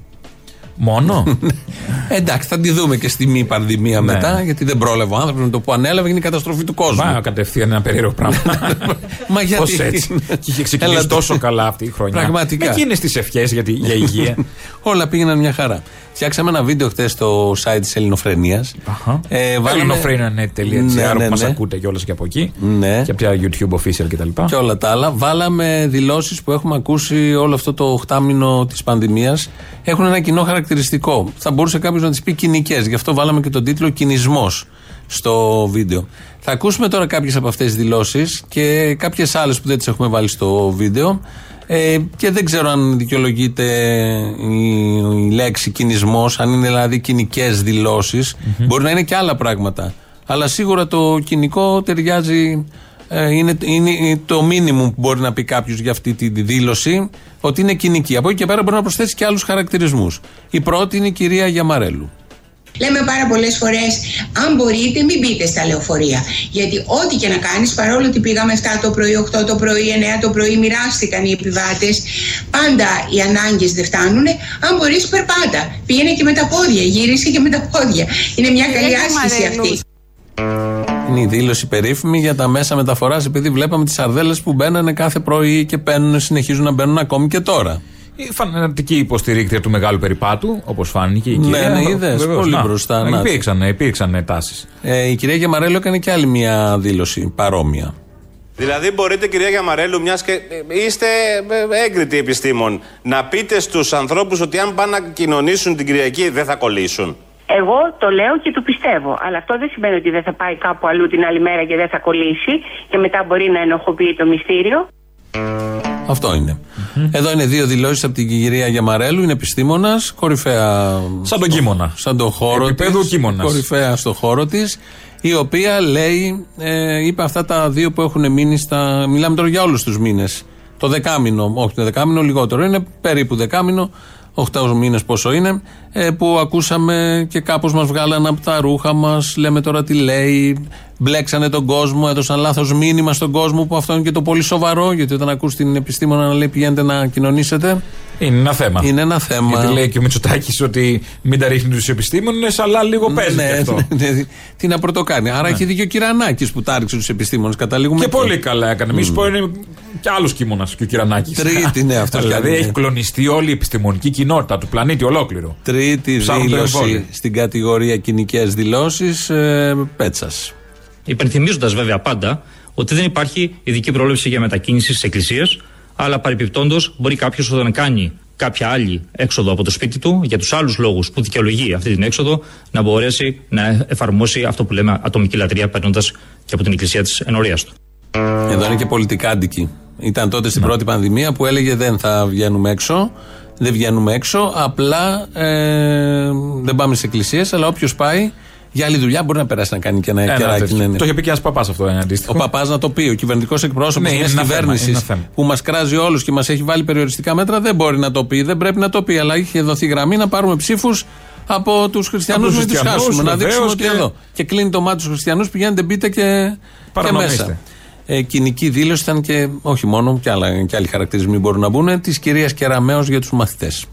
S4: Μόνο;
S3: Εντάξει, θα τη δούμε και στη μη πανδημία
S4: Ναι.
S3: μετά, γιατί δεν πρόλαβε ο άνθρωπος με το που ανέλαβε είναι η καταστροφή του κόσμου.
S4: Μα κατευθείαν ένα περίεργο πράγμα.
S3: Μα γιατί;
S4: Πώς έτσι; και είχε ξεκινήσει
S3: Έλατε.
S4: τόσο καλά αυτή η χρονιά.
S3: Πραγματικά.
S4: Με εκείνες τις ευχές για, τη- για υγεία.
S3: Όλα πήγαιναν μια χαρά. Φτιάξαμε ένα βίντεο χθες στο site της Ελληνοφρενεία. Ε,
S4: Ελληνοφρένα.net.gr
S3: Ναι, ναι,
S4: που μα
S3: ναι.
S4: ακούτε κιόλας και από εκεί.
S3: Ναι.
S4: Και από τα YouTube official κτλ.
S3: και όλα τα άλλα. Βάλαμε δηλώσεις που έχουμε ακούσει όλο αυτό το οχτάμινο της πανδημίας. Έχουν ένα κοινό χαρακτηριστικό. Θα μπορούσε κάποιος να τις πει κοινικές. Γι' αυτό βάλαμε και τον τίτλο Κινησμός στο βίντεο. Θα ακούσουμε τώρα κάποιες από αυτές τις δηλώσεις και κάποιες άλλες που δεν τις έχουμε βάλει στο βίντεο. Ε, και δεν ξέρω αν δικαιολογείται η, η λέξη κινησμός, αν είναι δηλαδή κοινικές Μπορεί να είναι και άλλα πράγματα. Αλλά σίγουρα το κοινικό ταιριάζει ε, είναι, είναι το μήνυμο που μπορεί να πει κάποιος για αυτή τη δήλωση ότι είναι κοινική. Από εκεί και πέρα μπορεί να προσθέσει και άλλους χαρακτηρισμούς. Η πρώτη είναι η κυρία Γιαμαρέλου.
S12: Λέμε πάρα πολλές φορές, αν μπορείτε μην μπείτε στα λεωφορεία. Γιατί ό,τι και να κάνεις, παρόλο ότι πήγαμε 7 το πρωί, 8 το πρωί, 9 το πρωί, μοιράστηκαν οι επιβάτες, πάντα οι ανάγκες δεν φτάνουν. Αν μπορείς περπάτα. Πήγαινε και με τα πόδια, γύρισε και με τα πόδια. Είναι μια καλή άσκηση αυτή.
S3: Είναι η δήλωση περίφημη για τα μέσα μεταφοράς, επειδή βλέπαμε τις σαρδέλες που μπαίνανε κάθε πρωί και μπαίνουν, συνεχίζουν να μπαίνουν ακόμη και τώρα.
S4: Η φανατική υποστηρίκτρια του μεγάλου περιπάτου, όπως φάνηκε η
S3: Ναι,
S4: κυρία.
S3: ναι, είδες,
S4: Βεβαίως,
S3: πολύ
S4: να,
S3: μπροστά,
S4: να,
S3: να.
S4: Υπήρξαν, υπήρξαν τάσεις.
S3: Ε, η κυρία Γιαμαρέλου έκανε και άλλη μια δήλωση παρόμοια.
S13: Δηλαδή μπορείτε κυρία Γιαμαρέλου, μιας και ε, είστε ε, έγκριτοι επιστήμον, να πείτε στους ανθρώπους ότι αν πάνε να κοινωνήσουν την Κυριακή δεν θα κολλήσουν.
S14: Εγώ το λέω και το πιστεύω. Αλλά αυτό δεν σημαίνει ότι δεν θα πάει κάπου αλλού την άλλη μέρα και δεν θα κολλήσει και μετά μπορεί να ενοχοποιεί το μυστήριο.
S3: Αυτό είναι. Εδώ είναι δύο δηλώσεις από την κυρία Γιαμαρέλου. Είναι επιστήμονας, κορυφαία.
S4: Σαν τον κίμωνα.
S3: Σαν τον χώρο της.
S4: Επίπεδου κίμωνας.
S3: Κορυφαία στο χώρο της. Η οποία λέει, ε, είπε αυτά τα δύο που έχουν μείνει στα. Μιλάμε τώρα για όλους τους μήνες. Το δεκάμινο, όχι το δεκάμινο, λιγότερο. Είναι περίπου δεκάμινο, 8 μήνες πόσο είναι, ε, που ακούσαμε και κάπως μας βγάλανε από τα ρούχα μας, λέμε τώρα τι λέει, μπλέξανε τον κόσμο, έδωσαν λάθος μήνυμα στον κόσμο, που αυτό είναι και το πολύ σοβαρό, γιατί όταν ακούς την επιστήμονα να λέει πηγαίνετε να κοινωνήσετε,
S4: Είναι ένα θέμα.
S3: είναι ένα θέμα.
S4: Γιατί λέει και ο Μητσοτάκης ότι μην τα ρίχνει τους επιστήμονες, αλλά λίγο παίζει
S3: ναι,
S4: και αυτό.
S3: ναι, ναι, τι να πρωτοκάνει. Άρα έχει δίκιο ο Κυρανάκης που τα ρίξε τους επιστήμονες. Καταλήγουμε
S4: Και
S3: εκεί.
S4: πολύ καλά έκανε. Μη σου πω είναι και άλλος κίμωνα και ο Κυρανάκης.
S3: Τρίτη, ναι, αυτός
S4: δηλαδή
S3: κάνει, ναι.
S4: έχει κλονιστεί όλη η επιστημονική κοινότητα του πλανήτη ολόκληρο.
S3: Τρίτη
S4: Ψάχνουν το
S3: δήλωση
S4: εμβόλιο.
S3: στην κατηγορία κοινικές δηλώσεις ε, Πέτσας.
S15: Υπενθυμίζοντας βέβαια πάντα ότι δεν υπάρχει ειδική πρόληψη για μετακίνησης της Εκκλησίας, αλλά παρεπιπτόντως μπορεί κάποιος όταν κάνει κάποια άλλη έξοδο από το σπίτι του, για τους άλλους λόγους που δικαιολογεί αυτή την έξοδο, να μπορέσει να εφαρμόσει αυτό που λέμε ατομική λατρεία, παίρνοντας και από την Εκκλησία της ενορίας του.
S3: Εδώ είναι και πολιτικά αντική. Ήταν τότε
S4: Ναι.
S3: στην πρώτη πανδημία που έλεγε δεν θα βγαίνουμε έξω. Δεν βγαίνουμε έξω. Απλά ε, δεν πάμε στι εκκλησίες. Αλλά όποιος πάει για άλλη δουλειά μπορεί να περάσει να κάνει και ένα,
S4: Ένα
S3: κεράκι.
S4: τέτοιο.
S3: ναι, ναι.
S4: Το είχε πει και ένας παπάς αυτό ένα αντίστοιχο.
S3: Ο παπάς να το πει. Ο κυβερνητικός εκπρόσωπος
S4: Ναι,
S3: μιας
S4: είναι ένα θέμα,
S3: κυβέρνησης
S4: είναι ένα θέμα.
S3: που μας κράζει όλους και μας έχει βάλει περιοριστικά μέτρα δεν μπορεί να το πει. Δεν πρέπει να το πει. Αλλά είχε δοθεί γραμμή να πάρουμε ψήφους από τους χριστιανούς
S4: Από
S3: να
S4: τους
S3: του
S4: χριστιανούς,
S3: χάσουμε. Να
S4: βεβαίως,
S3: δείξουμε ότι
S4: και-
S3: εδώ. Και κλείνει το μάτι στους χριστιανούς, πηγαίνετε, μπείτε και, και
S4: Παρανομήστε.
S3: μέσα. Ε, κοινική δήλωση ήταν και όχι μόνο, και, άλλα, και άλλοι χαρακτηρισμοί μπορούν να μπουν, της κυρίας Κεραμέως για τους μαθητές.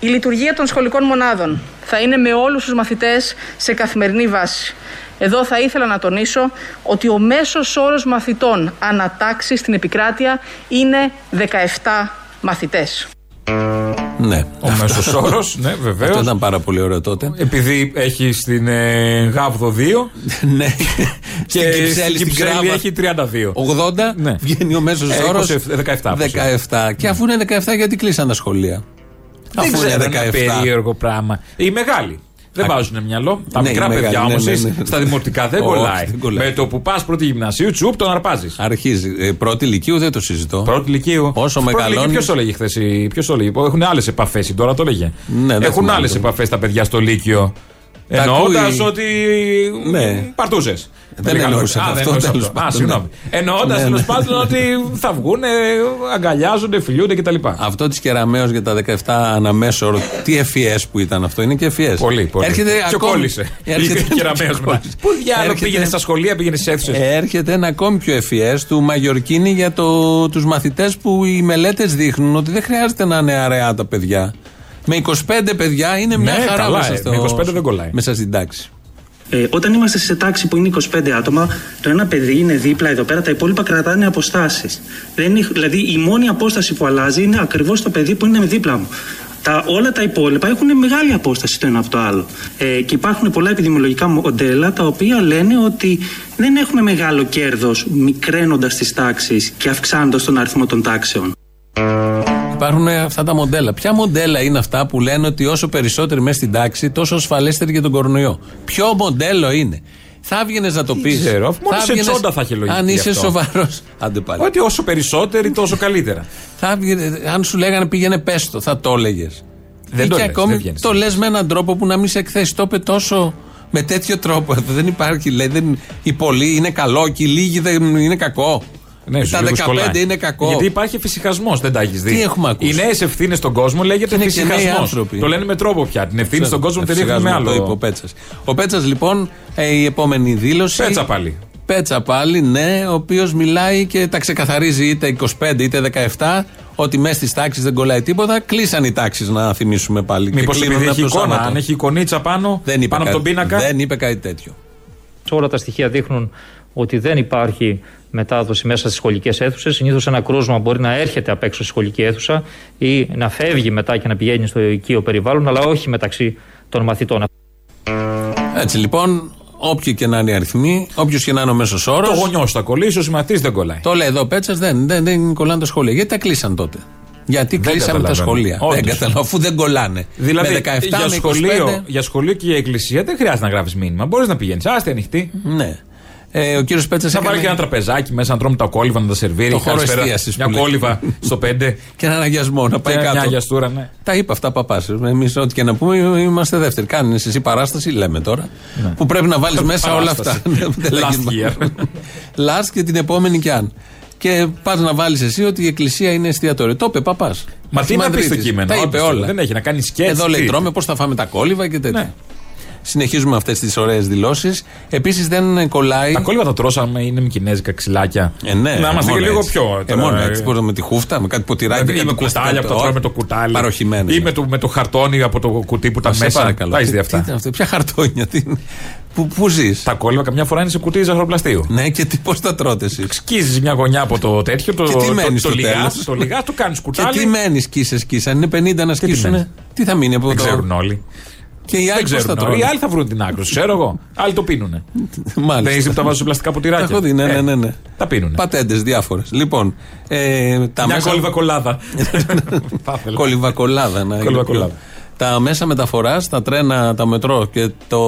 S16: Η λειτουργία των σχολικών μονάδων θα είναι με όλους τους μαθητές σε καθημερινή βάση. Εδώ θα ήθελα να τονίσω ότι ο μέσος όρος μαθητών ανατάξεις στην επικράτεια είναι 17 μαθητές.
S3: Ναι.
S4: Ο μέσος όρος, ναι,
S3: Αυτό
S4: βεβαίως.
S3: ήταν πάρα πολύ ωραίο τότε.
S4: Επειδή έχει στην ε, Γάβδο 2
S3: ναι.
S4: και
S3: Στην
S4: στην
S3: Κυψέλη, στην
S4: Κυψέλη
S3: Κράβα.
S4: έχει 32.
S3: 80
S4: Ναι.
S3: βγαίνει ο μέσος
S4: Ε,
S3: όρος.
S4: 20, 17.
S3: 17. Και αφού είναι 17, γιατί κλείσαν τα σχολεία;
S4: Δεν
S3: Αφού είναι
S4: ξέρω, ένα
S3: 17.
S4: περίεργο πράγμα. Οι μεγάλοι. Δεν βάζουν μυαλό. Τα
S3: Ναι,
S4: μικρά
S3: οι
S4: παιδιά
S3: μεγάλοι,
S4: όμως
S3: ναι, ναι, ναι.
S4: στα δημοτικά δεν
S3: Όχι,
S4: κολλάει.
S3: δεν κολλάει.
S4: Με το που πας πρώτη γυμνασίου, τσουπ, τον αρπάζεις.
S3: Αρχίζει. Ε, πρώτη ηλικίου δεν το συζητώ.
S4: Πρώτη ηλικίου.
S3: Όσο μεγαλώνεις;
S4: Ποιος το έλεγε χθες. Ποιος το έλεγε; Έχουν άλλες επαφές. Τώρα το έλεγε.
S3: Ναι, δεν
S4: Έχουν
S3: θυμάμαι
S4: άλλες
S3: το.
S4: επαφές τα παιδιά στο Λύκειο.
S3: Τα
S4: Εννοώντας
S3: ακούει-
S4: ότι.
S3: Ναι.
S4: Παρτούζε.
S3: Δεν εννοούσε αυτό, τέλος
S4: Α,
S3: πάντων,
S4: συγγνώμη.
S3: ναι.
S4: Εννοώντας
S3: Ναι,
S4: τέλος
S3: ναι.
S4: πάντων ότι θα βγουν, αγκαλιάζονται, φιλιούνται κτλ.
S3: Αυτό της Κεραμαίο για τα 17 αναμέσωρο, τι ευφυέ που ήταν αυτό, είναι και ευφυέ.
S4: Πολύ, πολύ.
S3: Έρχεται
S4: Και
S3: ακόμη.
S4: κόλλησε.
S3: Έρχεται
S4: Και Κεραμέως μετά. Πού διάλογο
S3: Έρχεται-
S4: πήγαινε στα σχολεία, πήγαινε στις αίθουσες.
S3: Έρχεται ένα ακόμη πιο ευφυέ του Μαγιορκίνη για το, τους μαθητές που οι μελέτες δείχνουν ότι δεν χρειάζεται να είναι αραιά τα παιδιά. Με 25 παιδιά είναι μια
S4: Ναι,
S3: χαρά
S4: καλά,
S3: μέσα
S4: ε,
S3: στο,
S4: με 25 δεν κολλάει.
S3: Μέσα στην τάξη.
S11: Ε, όταν είμαστε σε τάξη που είναι 25 άτομα, το ένα παιδί είναι δίπλα εδώ πέρα, τα υπόλοιπα κρατάνε αποστάσεις. Δηλαδή, η μόνη απόσταση που αλλάζει είναι ακριβώς το παιδί που είναι δίπλα μου. Τα, όλα τα υπόλοιπα έχουν μεγάλη απόσταση το ένα από το άλλο. Ε, και υπάρχουν πολλά επιδημιολογικά μοντέλα τα οποία λένε ότι δεν έχουμε μεγάλο κέρδος μικραίνοντας τις τάξεις και αυξάνοντας τον αριθμό των τάξεων.
S3: Υπάρχουν αυτά τα μοντέλα. Ποια μοντέλα είναι αυτά που λένε ότι όσο περισσότεροι μέσα στην τάξη, τόσο ασφαλέστεροι για τον κορονοϊό; Ποιο μοντέλο είναι; Θα έβγαινες να το πεις.
S4: ξέρω, αφού μόνο σε τσόντα θα είχε λογική
S3: Αν είσαι
S4: αυτό.
S3: σοβαρός. Άντε πάλι.
S4: Ότι όσο περισσότεροι, τόσο καλύτερα.
S3: Θα έβγαινε- αν σου λέγανε πήγαινε πέστο, θα το έλεγες.
S4: Δεν το λες, δεν βγαίνεις.
S3: το λες με έναν τρόπο που να μην σε εκθέσει. Το είπε τόσο με τέτοιο τρόπο. Δεν υπάρχει, λέει. Δεν, οι πολλοί είναι καλό και οι λίγοι δεν είναι κακό.
S4: Ναι,
S3: τα
S4: στους λίγους
S3: 15
S4: κολλάει.
S3: είναι κακό.
S4: Γιατί υπάρχει φυσικασμός, δεν τα έχεις δει.
S3: Τι έχουμε ακούσει;
S4: Οι νέες ευθύνες στον κόσμο λέγεται
S3: Είναι και νέοι
S4: φυσικασμός.
S3: άνθρωποι.
S4: Το λένε με τρόπο πια. Την ευθύνη στον κόσμο την ρίχνουν με
S3: Εφησυχασμό, Το είπε ο
S4: άλλο.
S3: Πέτσας. Ο Πέτσας λοιπόν, ε, η επόμενη δήλωση.
S4: Πέτσα πάλι.
S3: Πέτσα πάλι, ναι, ο οποίος μιλάει και τα ξεκαθαρίζει είτε 25 είτε 17 ότι μέσα στις τάξεις δεν κολλάει τίποτα. Κλείσαν οι τάξεις, να θυμίσουμε πάλι.
S4: Μήπως
S3: Και κλείνουν
S4: επειδή
S3: από
S4: έχει
S3: το
S4: εικόνα,
S3: Σάββατο.
S4: αν έχει εικονίτσα πάνω,
S3: δεν είπε
S4: πάνω από
S3: κάτι-
S4: τον πίνακα.
S3: Δεν είπε κάτι τέτοιο.
S15: Όλα τα στοιχεία δείχνουν ότι δεν υπάρχει μετάδοση μέσα στις σχολικές αίθουσες. Συνήθως ένα κρούσμα μπορεί να έρχεται απ' έξω στη σχολική αίθουσα ή να φεύγει μετά και να πηγαίνει στο οικείο περιβάλλον, αλλά όχι μεταξύ των μαθητών.
S3: Έτσι λοιπόν, όποιοι και να είναι οι αριθμοί, όποιος και να είναι ο μέσος όρο.
S4: Το γονιό θα κολλήσει, ο συμμαθή δεν κολλάει.
S3: Το λέει εδώ ο Πέτσας, δεν, δεν, δεν κολλάνε τα σχολεία. Γιατί τα κλείσαν τότε; Γιατί
S4: Δεν
S3: κλείσαμε τα
S4: καταλαβαίνω.
S3: σχολεία.
S4: Όντως.
S3: Δεν καταλαβαίνω, αφού δεν κολλάνε.
S4: Δηλαδή,
S3: με 17
S4: για,
S3: με 25.
S4: σχολείο, για σχολείο και για εκκλησία δεν χρειάζεται να γράφεις μήνυμα. Μπορείς να πηγαίνεις. Άστε ανοιχτή.
S3: Ναι. Ε, ο κύριος Πέτσας
S4: Θα βάλει και ένα τραπεζάκι μέσα να τρώμε τα κόλυβα να τα σερβίρει.
S3: Το χώρο
S4: Καλησπέρα.
S3: εστίασης
S4: Μια
S3: που λέει.
S4: κόλυβα στο 5.
S3: Και έναν αγιασμό να πάει
S4: Και
S3: κάτω.
S4: μια αγιαστούρα, ναι.
S3: Τα είπα αυτά παπάς. Εμείς, ό,τι και να πούμε, είμαστε δεύτεροι. Κάνει εσύ παράσταση, λέμε τώρα. Που πρέπει να βάλεις μέσα όλα αυτά.
S4: Ναι. Παράσταση.
S3: Δεν λέγεις
S4: Last year.
S3: Last και την επόμενη κι αν. Και πας να βάλεις εσύ ότι η εκκλησία είναι εστιατόριο. Το είπε παπάς.
S4: Μα τι να πει στο κείμενο.
S3: Τα είπε
S4: όντως,
S3: όλα.
S4: Δεν έχει να κάνει σκέψη.
S3: Εδώ λέει τρώμε πώς θα φάμε τα κόλληβα και τέτοια.
S4: Ναι.
S3: Συνεχίζουμε αυτές τις ωραίες δηλώσεις. Επίσης δεν κολλάει.
S4: Τα κόλληβα τα τρώσαμε, είναι με κινέζικα ξυλάκια.
S3: Ε, ναι,
S4: να είμαστε και
S3: μόνο
S4: λίγο
S3: έτσι.
S4: πιο.
S3: Ε, μόνο έτσι. Μπορεί με τη χούφτα, με κάτι ποτηράκι.
S4: ή με κουτάλια που τα τρώμε με το κουτάλι.
S3: Παροχημένο.
S4: Ή με το, με το χαρτόνι από το κουτί που τα
S3: Σε
S4: μέσα.
S3: παρακαλώ.
S4: Τα έχεις
S3: Τι-
S4: δει
S3: τι
S4: αυτά.
S3: ήταν αυτό, Ποια χαρτόνια, τι είναι; Πού, πού ζεις;
S4: Τα κόλληβα καμιά φορά είναι σε κουτί ζαχαροπλαστείου.
S3: Ναι, και τι, πώς τα τρώτε εσείς;
S4: Σκίζεις μια γωνιά από το τέτοιο. Το,
S3: Και τι
S4: το,
S3: μένεις
S4: το,
S3: στο
S4: λιγάς,
S3: τέλος;
S4: το λιγάς, το κάνεις
S3: Και
S4: κουτάλι.
S3: τι μένεις σκίσε σκίσα. Αν είναι 50 να
S4: τι
S3: σκίσουν.
S4: μένεις;
S3: Τι θα μείνει από
S4: Δεν
S3: το.
S4: ξέρουν όλοι.
S3: Και οι
S4: Δεν
S3: άλλοι πώς
S4: ξέρουν
S3: τα
S4: όλοι.
S3: τρώνε;
S4: Οι άλλοι θα βρουν την άκρη, τους, ξέρω εγώ. Άλλοι το πίνουνε.
S3: Μάλιστα.
S4: Δεν είσαι που τα βάζουν σε πλαστικά
S3: Τα
S4: ποτηράκια.
S3: έχω δει, ναι,
S4: Ε,
S3: ναι, ναι. ναι.
S4: Τα πίνουνε.
S3: Πατέντες διάφορες. Λοιπόν, ε, τα
S4: Μια
S3: μέσα.
S4: κόλληβα κολλάδα. Θα ήθελα.
S3: Κολυβακολάδα. να είναι
S4: Κολυβακολάδα.
S3: Πιο. Τα μέσα μεταφοράς, τα τρένα, τα μετρό και το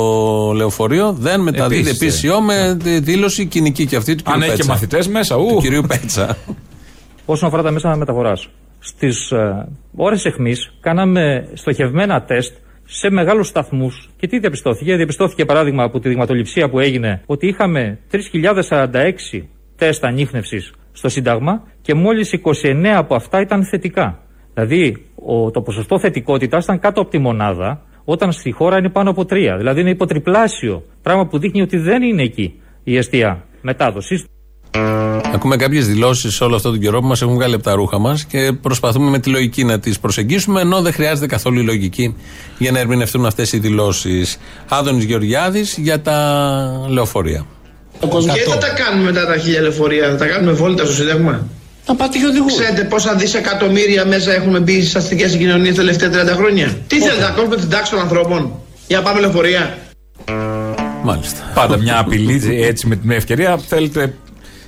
S3: λεωφορείο δεν μεταδίδει
S4: Επίσης,
S3: επίσημο με τη δήλωση κοινική και αυτή του κ.
S4: Αν έχει και
S3: Πέτσα.
S4: μαθητές μέσα,
S3: Του
S4: ου.
S3: κυρίου Πέτσα.
S15: Όσον αφορά τα μέσα μεταφοράς, στις ε, ώρες εχμή κάναμε στοχευμένα τεστ σε μεγάλους σταθμούς. Και τι διαπιστώθηκε; Διαπιστώθηκε, παράδειγμα, από τη δειγματοληψία που έγινε, ότι είχαμε 3.046 τεστ ανείχνευσης στο Σύνταγμα και μόλις 29 από αυτά ήταν θετικά. Δηλαδή, ο, το ποσοστό θετικότητας ήταν κάτω από τη μονάδα, όταν στη χώρα είναι πάνω από 3. Δηλαδή, είναι υποτριπλάσιο. Πράγμα που δείχνει ότι δεν είναι εκεί η αιστεία μετάδοσης.
S3: Ακούμε κάποιες δηλώσεις όλο αυτόν τον καιρό που μας έχουν βγάλει από τα ρούχα μας και προσπαθούμε με τη λογική να τις προσεγγίσουμε, ενώ δεν χρειάζεται καθόλου η λογική για να ερμηνευτούν αυτές οι δηλώσεις. Άδωνης Γεωργιάδης για τα λεωφορεία.
S5: Και θα τα κάνουμε μετά τα χίλια λεωφορεία, θα τα κάνουμε βόλτα στο Σύνταγμα.
S10: Να πάτε και οδηγούς.
S5: Ξέρετε πόσα δισεκατομμύρια μέσα έχουμε μπει στις αστικές συγκοινωνίες τα τελευταία 30 χρόνια; Τι θέλετε να κόψουμε την τάξη των ανθρώπων; Για να πάμε λεωφορεία.
S3: Μάλιστα.
S4: Πάντα μια απειλή έτσι με την ευκαιρία θέλετε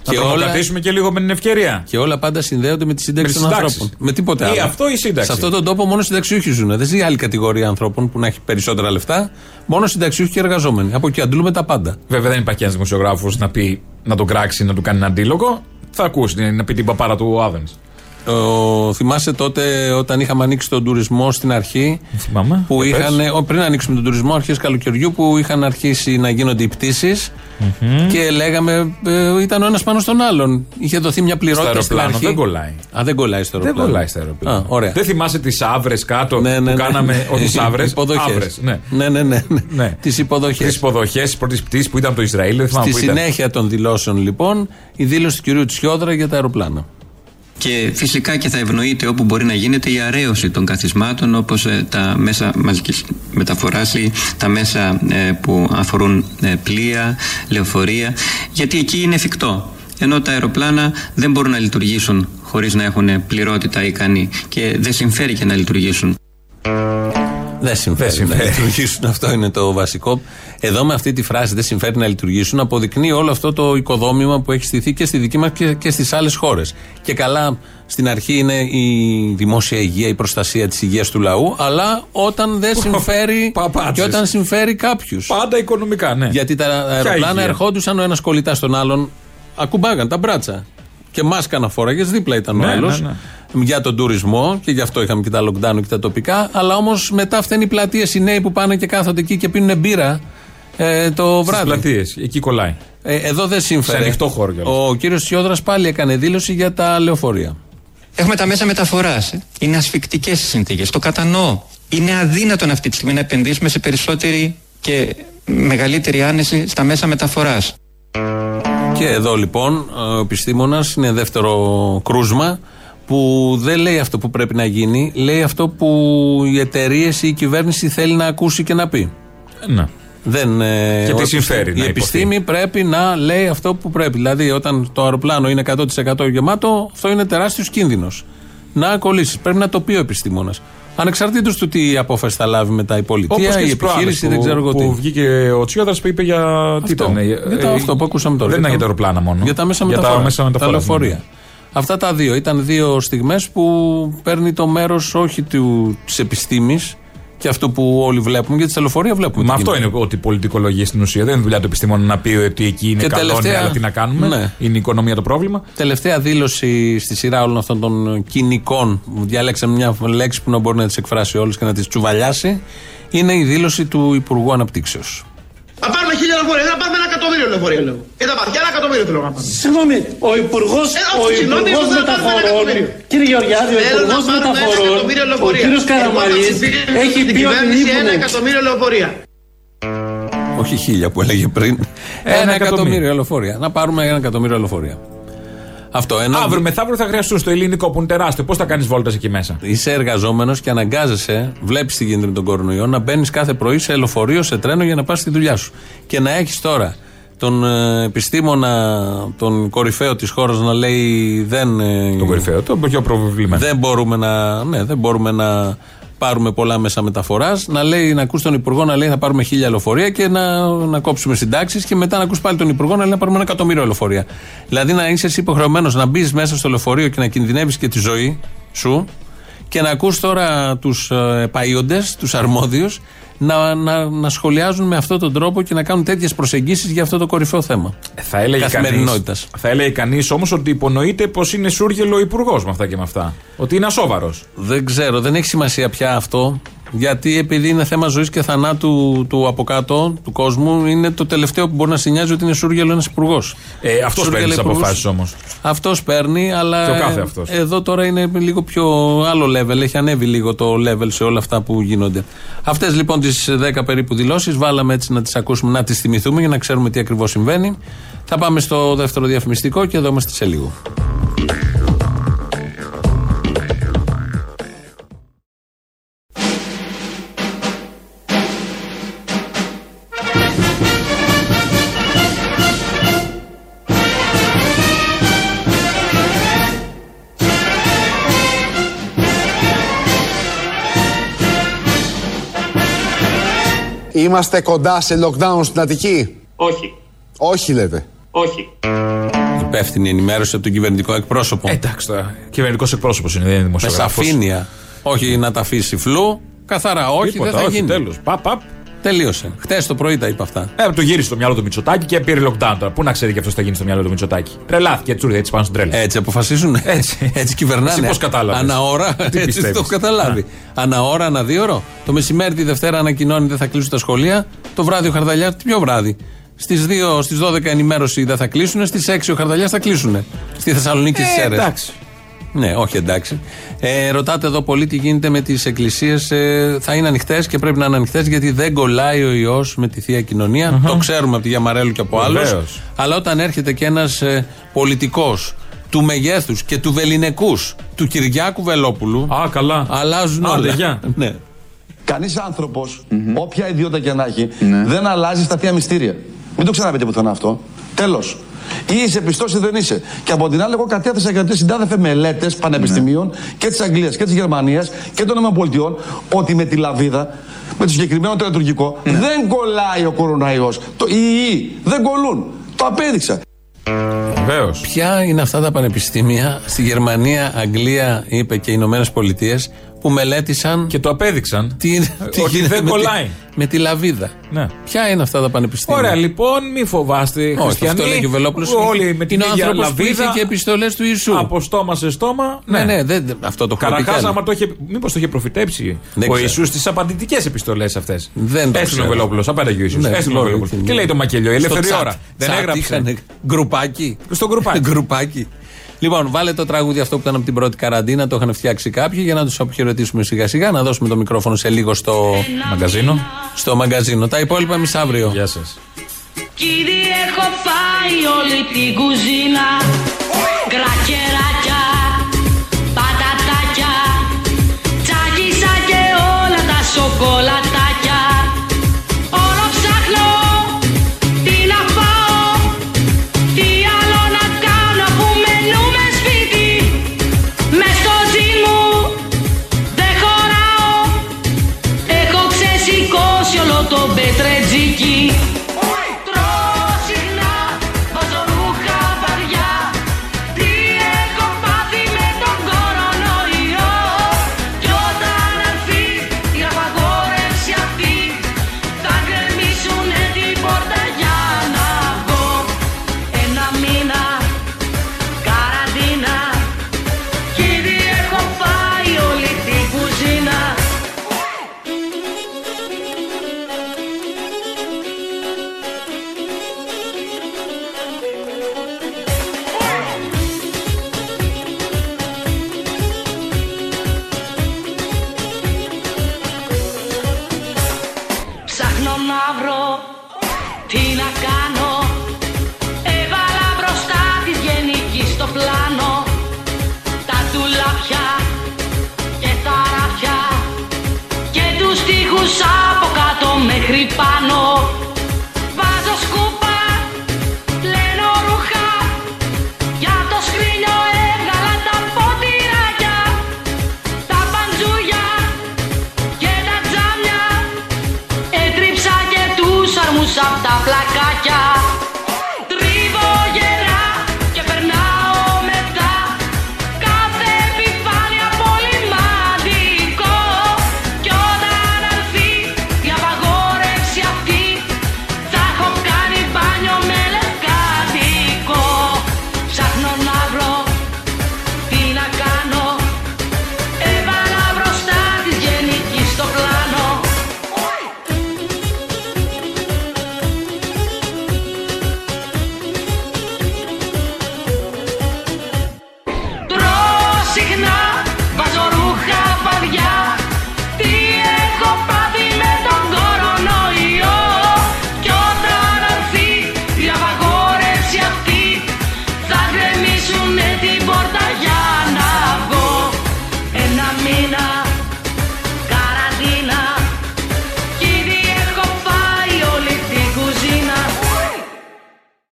S4: Να τρομοκρατήσουμε και λίγο με την ευκαιρία.
S3: Και όλα πάντα συνδέονται με τη σύνταξη
S4: Με
S3: των
S4: τις συντάξεις.
S3: ανθρώπων. Με τίποτε
S4: Ή
S3: άλλο.
S4: αυτό ή σύνταξη.
S3: Σε αυτόν τον τόπο μόνο συνταξιούχοι ζουν. Δεν ζει άλλη κατηγορία ανθρώπων που να έχει περισσότερα λεφτά. Μόνο συνταξιούχοι και εργαζόμενοι. Από εκεί αντλούμε τα πάντα.
S4: Βέβαια δεν υπάρχει ένας δημοσιογράφος να πει να τον κράξει, να του κάνει ένα αντίλογο. Θα ακούσει να πει την παπάρα του ο Άδενς.
S3: Ο, θυμάσαι τότε όταν είχαμε ανοίξει τον τουρισμό στην αρχή.
S4: Θυμάμαι.
S3: Που
S4: Για πες.
S3: είχαν, ο, πριν ανοίξουμε τον τουρισμό, αρχές καλοκαιριού, που είχαν αρχίσει να γίνονται οι πτήσεις και λέγαμε, ε, ήταν ο ένας πάνω στον άλλον. Είχε δοθεί μια
S4: Στο
S3: πληρότητα στην
S4: αεροπλάνο
S3: αρχή.
S4: δεν κολλάει.
S3: Α, δεν κολλάει στο
S4: Δεν
S3: αεροπλάνο.
S4: κολλάει στο αεροπλάνο.
S3: Α, ωραία.
S4: Δεν θυμάσαι τις άβρες κάτω
S3: Ναι, ναι,
S4: που
S3: ναι.
S4: κάναμε. Όχι άβρες;
S3: Υποδοχές.
S4: Ναι.
S3: Ναι, ναι, ναι. ναι.
S4: Ναι.
S3: Τις υποδοχές.
S4: Τις υποδοχές τη πρώτη πτήση που ήταν από το Ισραήλ. Δεν θυμάμαι
S3: Στη
S4: που ήταν.
S3: συνέχεια των δηλώσεων, λοιπόν, η δήλωση του κυρίου Τσιόδρα για τα αεροπλάνα.
S17: Και φυσικά και θα ευνοείται όπου μπορεί να γίνεται η αρέωση των καθισμάτων όπως ε, τα μέσα μαζικής μεταφοράς ή τα μέσα ε, που αφορούν ε, πλοία, λεωφορεία γιατί εκεί είναι εφικτό ενώ τα αεροπλάνα δεν μπορούν να λειτουργήσουν χωρίς να έχουν πληρότητα ικανή και δεν συμφέρει και να λειτουργήσουν.
S3: Δεν συμφέρει,
S4: συμφέρει.
S3: να λειτουργήσουν. Αυτό είναι το βασικό. Εδώ με αυτή τη φράση δεν συμφέρει να λειτουργήσουν αποδεικνύει όλο αυτό το οικοδόμημα που έχει στηθεί και στη δική μας και, και στις άλλες χώρες. Και καλά, στην αρχή είναι η δημόσια υγεία, η προστασία της υγείας του λαού, αλλά όταν δεν συμφέρει.
S4: Παπάτσες.
S3: και όταν συμφέρει κάποιους.
S4: Πάντα οικονομικά, ναι.
S3: Γιατί τα αεροπλάνα
S4: υγεία.
S3: ερχόντουσαν ο ένας κολλητάς στον άλλον, ακουμπάγαν τα μπράτσα. Και μάσκα να φόραγες, δίπλα ήταν ο
S4: Ναι,
S3: άλλος.
S4: ναι, ναι.
S3: Για τον τουρισμό και γι' αυτό είχαμε και τα lockdown και τα τοπικά. Αλλά όμως μετά φταίνει οι πλατείες οι νέοι που πάνε και κάθονται εκεί και πίνουν μπύρα ε, το
S4: Στις
S3: βράδυ.
S4: πλατείες. Εκεί κολλάει.
S3: Ε, εδώ δεν συμφέρει.
S4: Σε ανοιχτό χώρο κιόλας.
S3: Ο κύριος Σιόδρας πάλι έκανε δήλωση για τα λεωφορεία.
S17: Έχουμε τα μέσα μεταφοράς. ε. Είναι ασφικτικές οι συνθήκες. Το κατανοώ. Είναι αδύνατον αυτή τη στιγμή να επενδύσουμε σε περισσότερη και μεγαλύτερη άνεση στα μέσα μεταφοράς.
S3: Και εδώ λοιπόν ο επιστήμονας είναι δεύτερο κρούσμα που δεν λέει αυτό που πρέπει να γίνει, λέει αυτό που οι εταιρείες ή η κυβέρνηση θέλει να ακούσει και να πει.
S4: Ναι.
S3: Δεν, ε,
S4: Και τι
S3: ο-
S4: συμφέρει
S3: Η
S4: να
S3: επιστήμη πρέπει να λέει αυτό που πρέπει. Δηλαδή, όταν το αεροπλάνο είναι 100% γεμάτο, αυτό είναι τεράστιος κίνδυνος. Να κολλήσεις. Πρέπει να το πει ο επιστήμονας. Ανεξαρτήτως του τι απόφαση θα λάβει μετά η πολιτεία,
S4: Όπως και
S3: η
S4: τις προάλλες
S3: επιχείρηση,
S4: που,
S3: δεν ξέρω εγώ τι.
S4: Που βγήκε ο Τσιόδρας που είπε για. Τι
S3: Αυτό.
S4: ήταν. ε,
S3: Για τα-
S4: ε,
S3: αυτό που ακούσαμε τώρα.
S4: Δεν ήταν
S3: τα-
S4: για τα αεροπλάνα μόνο.
S3: Για τα μέσα
S4: Για
S3: μεταφορά.
S4: τα μέσα μεταφοράς,
S3: Τα λεωφορεία.
S4: Ναι.
S3: Αυτά τα δύο. Ήταν δύο στιγμές που παίρνει το μέρος όχι της επιστήμης και αυτό που όλοι βλέπουμε, γιατί στα λεωφορεία βλέπουμε.
S4: Μα
S3: τι
S4: αυτό
S3: γίνεται.
S4: είναι ότι πολιτικολογεί στην ουσία. Δεν είναι δουλειά του επιστήμονας να πει ότι εκεί είναι
S3: Και
S4: καλό,
S3: τελευταία-
S4: ναι, αλλά τι να κάνουμε.
S3: Ναι.
S4: Είναι η οικονομία το πρόβλημα.
S3: Τελευταία δήλωση στη σειρά όλων αυτών των κοινικών, διαλέξαμε μια λέξη που να μπορεί να τις εκφράσει όλες και να τις τσουβαλιάσει, είναι η δήλωση του Υπουργού Αναπτύξεως.
S5: Να πάρουμε χίλια λεωφορεία, δεν να πάρουμε ένα εκατομμύριο λεωφορεία λέω. Και τα πάρει, και ένα εκατομμύριο θέλω να πάρουμε.
S18: Συγγνώμη, ο Υπουργό
S5: Ε, όχι, συγγνώμη, εγώ θέλω να πάρουμε ένα εκατομμύριο.
S18: κύριε Γεωργιάδη, ο
S5: Θέλω να
S18: Υπουργός
S5: πάρουμε ένα
S18: Μεταφορών,
S5: εκατομμύριο
S18: ο
S5: λεωφορεία.
S18: κύριος
S5: Εγώ θα
S18: Καραμαλής,
S5: ψηφίσω
S18: έχει
S5: στην
S18: πει ότι
S5: κυβέρνηση ένα
S18: λείπουν.
S5: εκατομμύριο λεωφορεία.
S3: Όχι χίλια που έλεγε πριν. Ένα,
S4: εκατομμύριο.
S3: εκατομμύριο λεωφορεία. Να πάρουμε ένα εκατομμύριο λεωφορεία. Αυτό ένα.
S4: Αύριο μεθαύριο θα χρειαστούν στο ελληνικό που είναι τεράστιο. Πώς θα κάνεις βόλτα εκεί μέσα;
S3: Είσαι εργαζόμενος και αναγκάζεσαι, βλέπεις τι γίνεται με τον κορονοϊό, να μπαίνεις κάθε πρωί σε λεωφορείο, σε τρένο για να πας στη δουλειά σου. Και να έχεις τώρα τον ε, επιστήμονα, τον κορυφαίο της χώρας να λέει δεν. ε,
S4: Τον κορυφαίο, τον πιο προβλημένο.
S3: δεν μπορούμε να, ναι, δεν μπορούμε να πάρουμε πολλά μέσα μεταφοράς. Να λέει, να ακούς τον Υπουργό να λέει θα πάρουμε χίλια λεωφορεία και να, να κόψουμε συντάξεις και μετά να ακούς πάλι τον Υπουργό να λέει να πάρουμε ένα εκατομμύριο λεωφορεία. Δηλαδή να είσαι εσύ υποχρεωμένος να μπεις μέσα στο λεωφορείο και να κινδυνεύεις και τη ζωή σου και να ακούς τώρα τους ε, παΐοντες, τους αρμόδιους να, να, να σχολιάζουν με αυτόν τον τρόπο και να κάνουν τέτοιες προσεγγίσεις για αυτό το κορυφαίο θέμα.
S4: Θα έλεγε κανεί.
S3: Καθημερινότητας.
S4: Θα έλεγε κανείς όμως ότι υπονοείται πως είναι σούργελο ο υπουργός με αυτά και με αυτά. Ότι είναι ασόβαρος.
S3: Δεν ξέρω, δεν έχει σημασία πια αυτό. Γιατί επειδή είναι θέμα ζωής και θανάτου του από κάτω, του κόσμου, είναι το τελευταίο που μπορεί να σε νοιάζει ότι είναι σούργελο ένας υπουργός.
S4: Ε, αυτός παίρνει τις αποφάσεις όμως.
S3: Αυτός παίρνει, αλλά.
S4: Και ο κάθε
S3: ε,
S4: αυτός.
S3: Εδώ τώρα είναι λίγο πιο άλλο level. Έχει ανέβει λίγο το level σε όλα αυτά που γίνονται. Αυτές λοιπόν τις 10 περίπου δηλώσεις βάλαμε έτσι να τις ακούσουμε, να τις θυμηθούμε για να ξέρουμε τι ακριβώς συμβαίνει. Θα πάμε στο δεύτερο διαφημιστικό και εδώ είμαστε σε λίγο.
S10: Είμαστε κοντά σε lockdown στην Αττική;
S11: Όχι.
S10: Όχι λέτε.
S11: Όχι.
S3: υπεύθυνη ενημέρωση από τον κυβερνητικό εκπρόσωπο.
S4: Εντάξει τώρα. Κυβερνητικός εκπρόσωπος είναι, δεν είναι
S3: Με
S4: δημοσιογράφος.
S3: σαφήνεια. Όχι να τα αφήσει φλού. Καθαρά, όχι,
S4: Τίποτα,
S3: δεν θα
S4: όχι,
S3: γίνει.
S4: τέλος. Παπ, παπ.
S3: Τελείωσε. Χθες το πρωί τα είπα αυτά.
S4: Ε, το γύρισε στο μυαλό του Μητσοτάκη και πήρε lockdown τώρα. Πού να ξέρει και αυτός θα γίνει στο μυαλό του Μητσοτάκη. Τρελάθηκε έτσι, έτσι πάνω στην τρέλα.
S3: Έτσι αποφασίζουν.
S4: Έτσι.
S3: έτσι κυβερνάνε.
S4: Εσύ πώς κατάλαβες;
S3: Ανά ώρα.
S4: Τι
S3: έτσι
S4: πιστεύεις;
S3: το έχω καταλάβει. Ανά ώρα, ανά δύο ώρο. Το μεσημέρι τη Δευτέρα ανακοινώνει δεν θα κλείσουν τα σχολεία. Το βράδυ ο Χαρδαλιάς, ποιο βράδυ. Στις 2, στις 12 ενημέρωση δεν θα κλείσουν. Στις 6 ο Χαρδαλιάς θα κλείσουν. Στη Θεσσαλονίκη και στις
S4: Ε,
S3: Σέρες.
S4: εντάξει.
S3: Ναι, όχι εντάξει. Ε, ρωτάτε εδώ πολύ τι γίνεται με τις εκκλησίες. Ε, θα είναι ανοιχτές και πρέπει να είναι ανοιχτές γιατί δεν κολλάει ο ιό με τη θεία κοινωνία. Το ξέρουμε από τη Γιαμαρέλου και από άλλους.
S4: Βεβαίως.
S3: Αλλά όταν έρχεται και ένας ε, πολιτικός του μεγέθους και του βεληνικούς του Κυριάκου Βελόπουλου.
S4: Α, καλά.
S3: Αλλάζουν
S4: Άντε,
S3: όλα.
S4: γεια.
S3: ναι.
S19: Κανείς όποια ιδιότητα και να έχει, δεν αλλάζει στα θεία μυστήρια. Μην το ξαναπείτε πουθενά αυτό. Τέλος. Ή είσαι πιστός ή δεν είσαι. Και από την άλλη, εγώ κατέθεσα γιατί συντάδεφε μελέτες πανεπιστημίων και της Αγγλίας και της Γερμανίας και των ΗΠΑ ότι με τη λαβίδα, με το συγκεκριμένο το λειτουργικό, δεν κολλάει ο κοροναϊός. Το οι ιοί δεν κολλούν. Το απέδειξα.
S4: Βεβαίως.
S3: Ποια είναι αυτά τα πανεπιστήμια στη Γερμανία, Αγγλία, είπε και οι Ηνωμένες Πολιτείες που μελέτησαν.
S4: Και το απέδειξαν.
S3: Τι, τι
S4: Ότι
S3: γίνεται
S4: δεν
S3: με τη-
S4: κολλάει.
S3: με τη λαβίδα.
S4: Ναι.
S3: Ποια είναι αυτά τα πανεπιστήμια;
S4: Ωραία, λοιπόν, μη φοβάστε.
S3: Όχι,
S4: χριστιανοί.
S3: αυτό λέει και ο Βελόπουλος.
S4: Όλοι με την
S3: Είναι ο
S4: ίδια
S3: άνθρωπος που
S4: λαβίδα.
S3: είχε και επιστολές του Ιησού.
S4: Από στόμα σε στόμα.
S3: Ναι, ναι, δεν, δεν- αυτό το έχω πει κι
S4: Καρακάς,
S3: άλλο.
S4: άμα το είχε. Μήπως το είχε προφητέψει
S3: Δεν
S4: ο
S3: ξέρω.
S4: Ιησούς στις απαντητικές επιστολές αυτές.
S3: Δεν το
S4: Έστειλε ο
S3: ξέρω.
S4: Βελόπουλος, απάνταγε ο Ιησούς.
S3: Ναι,
S4: Έστειλε ο
S3: λόγω
S4: Βελόπουλος.
S3: είναι.
S4: Τι λέει το μακελιό, η
S3: Στο
S4: ελεύθερη
S3: chat.
S4: ώρα. Δεν
S3: Chat
S4: έγραψε.
S3: είχανε γκρουπάκι.
S4: Στο γκρουπάκι.
S3: Γκρουπάκι. Λοιπόν, βάλε το τραγούδι αυτό που ήταν από την πρώτη καραντίνα, το είχαν φτιάξει κάποιοι για να τους αποχαιρετήσουμε σιγά σιγά, να δώσουμε το μικρόφωνο σε λίγο στο
S4: Μαγκαζίνο.
S3: Στο μαγκαζίνο. Τα υπόλοιπα εμείς αύριο.
S4: Γεια σας.
S2: Κύριε έχω φάει όλη την κουζίνα Κρακεράκια, από κάτω μέχρι πάνω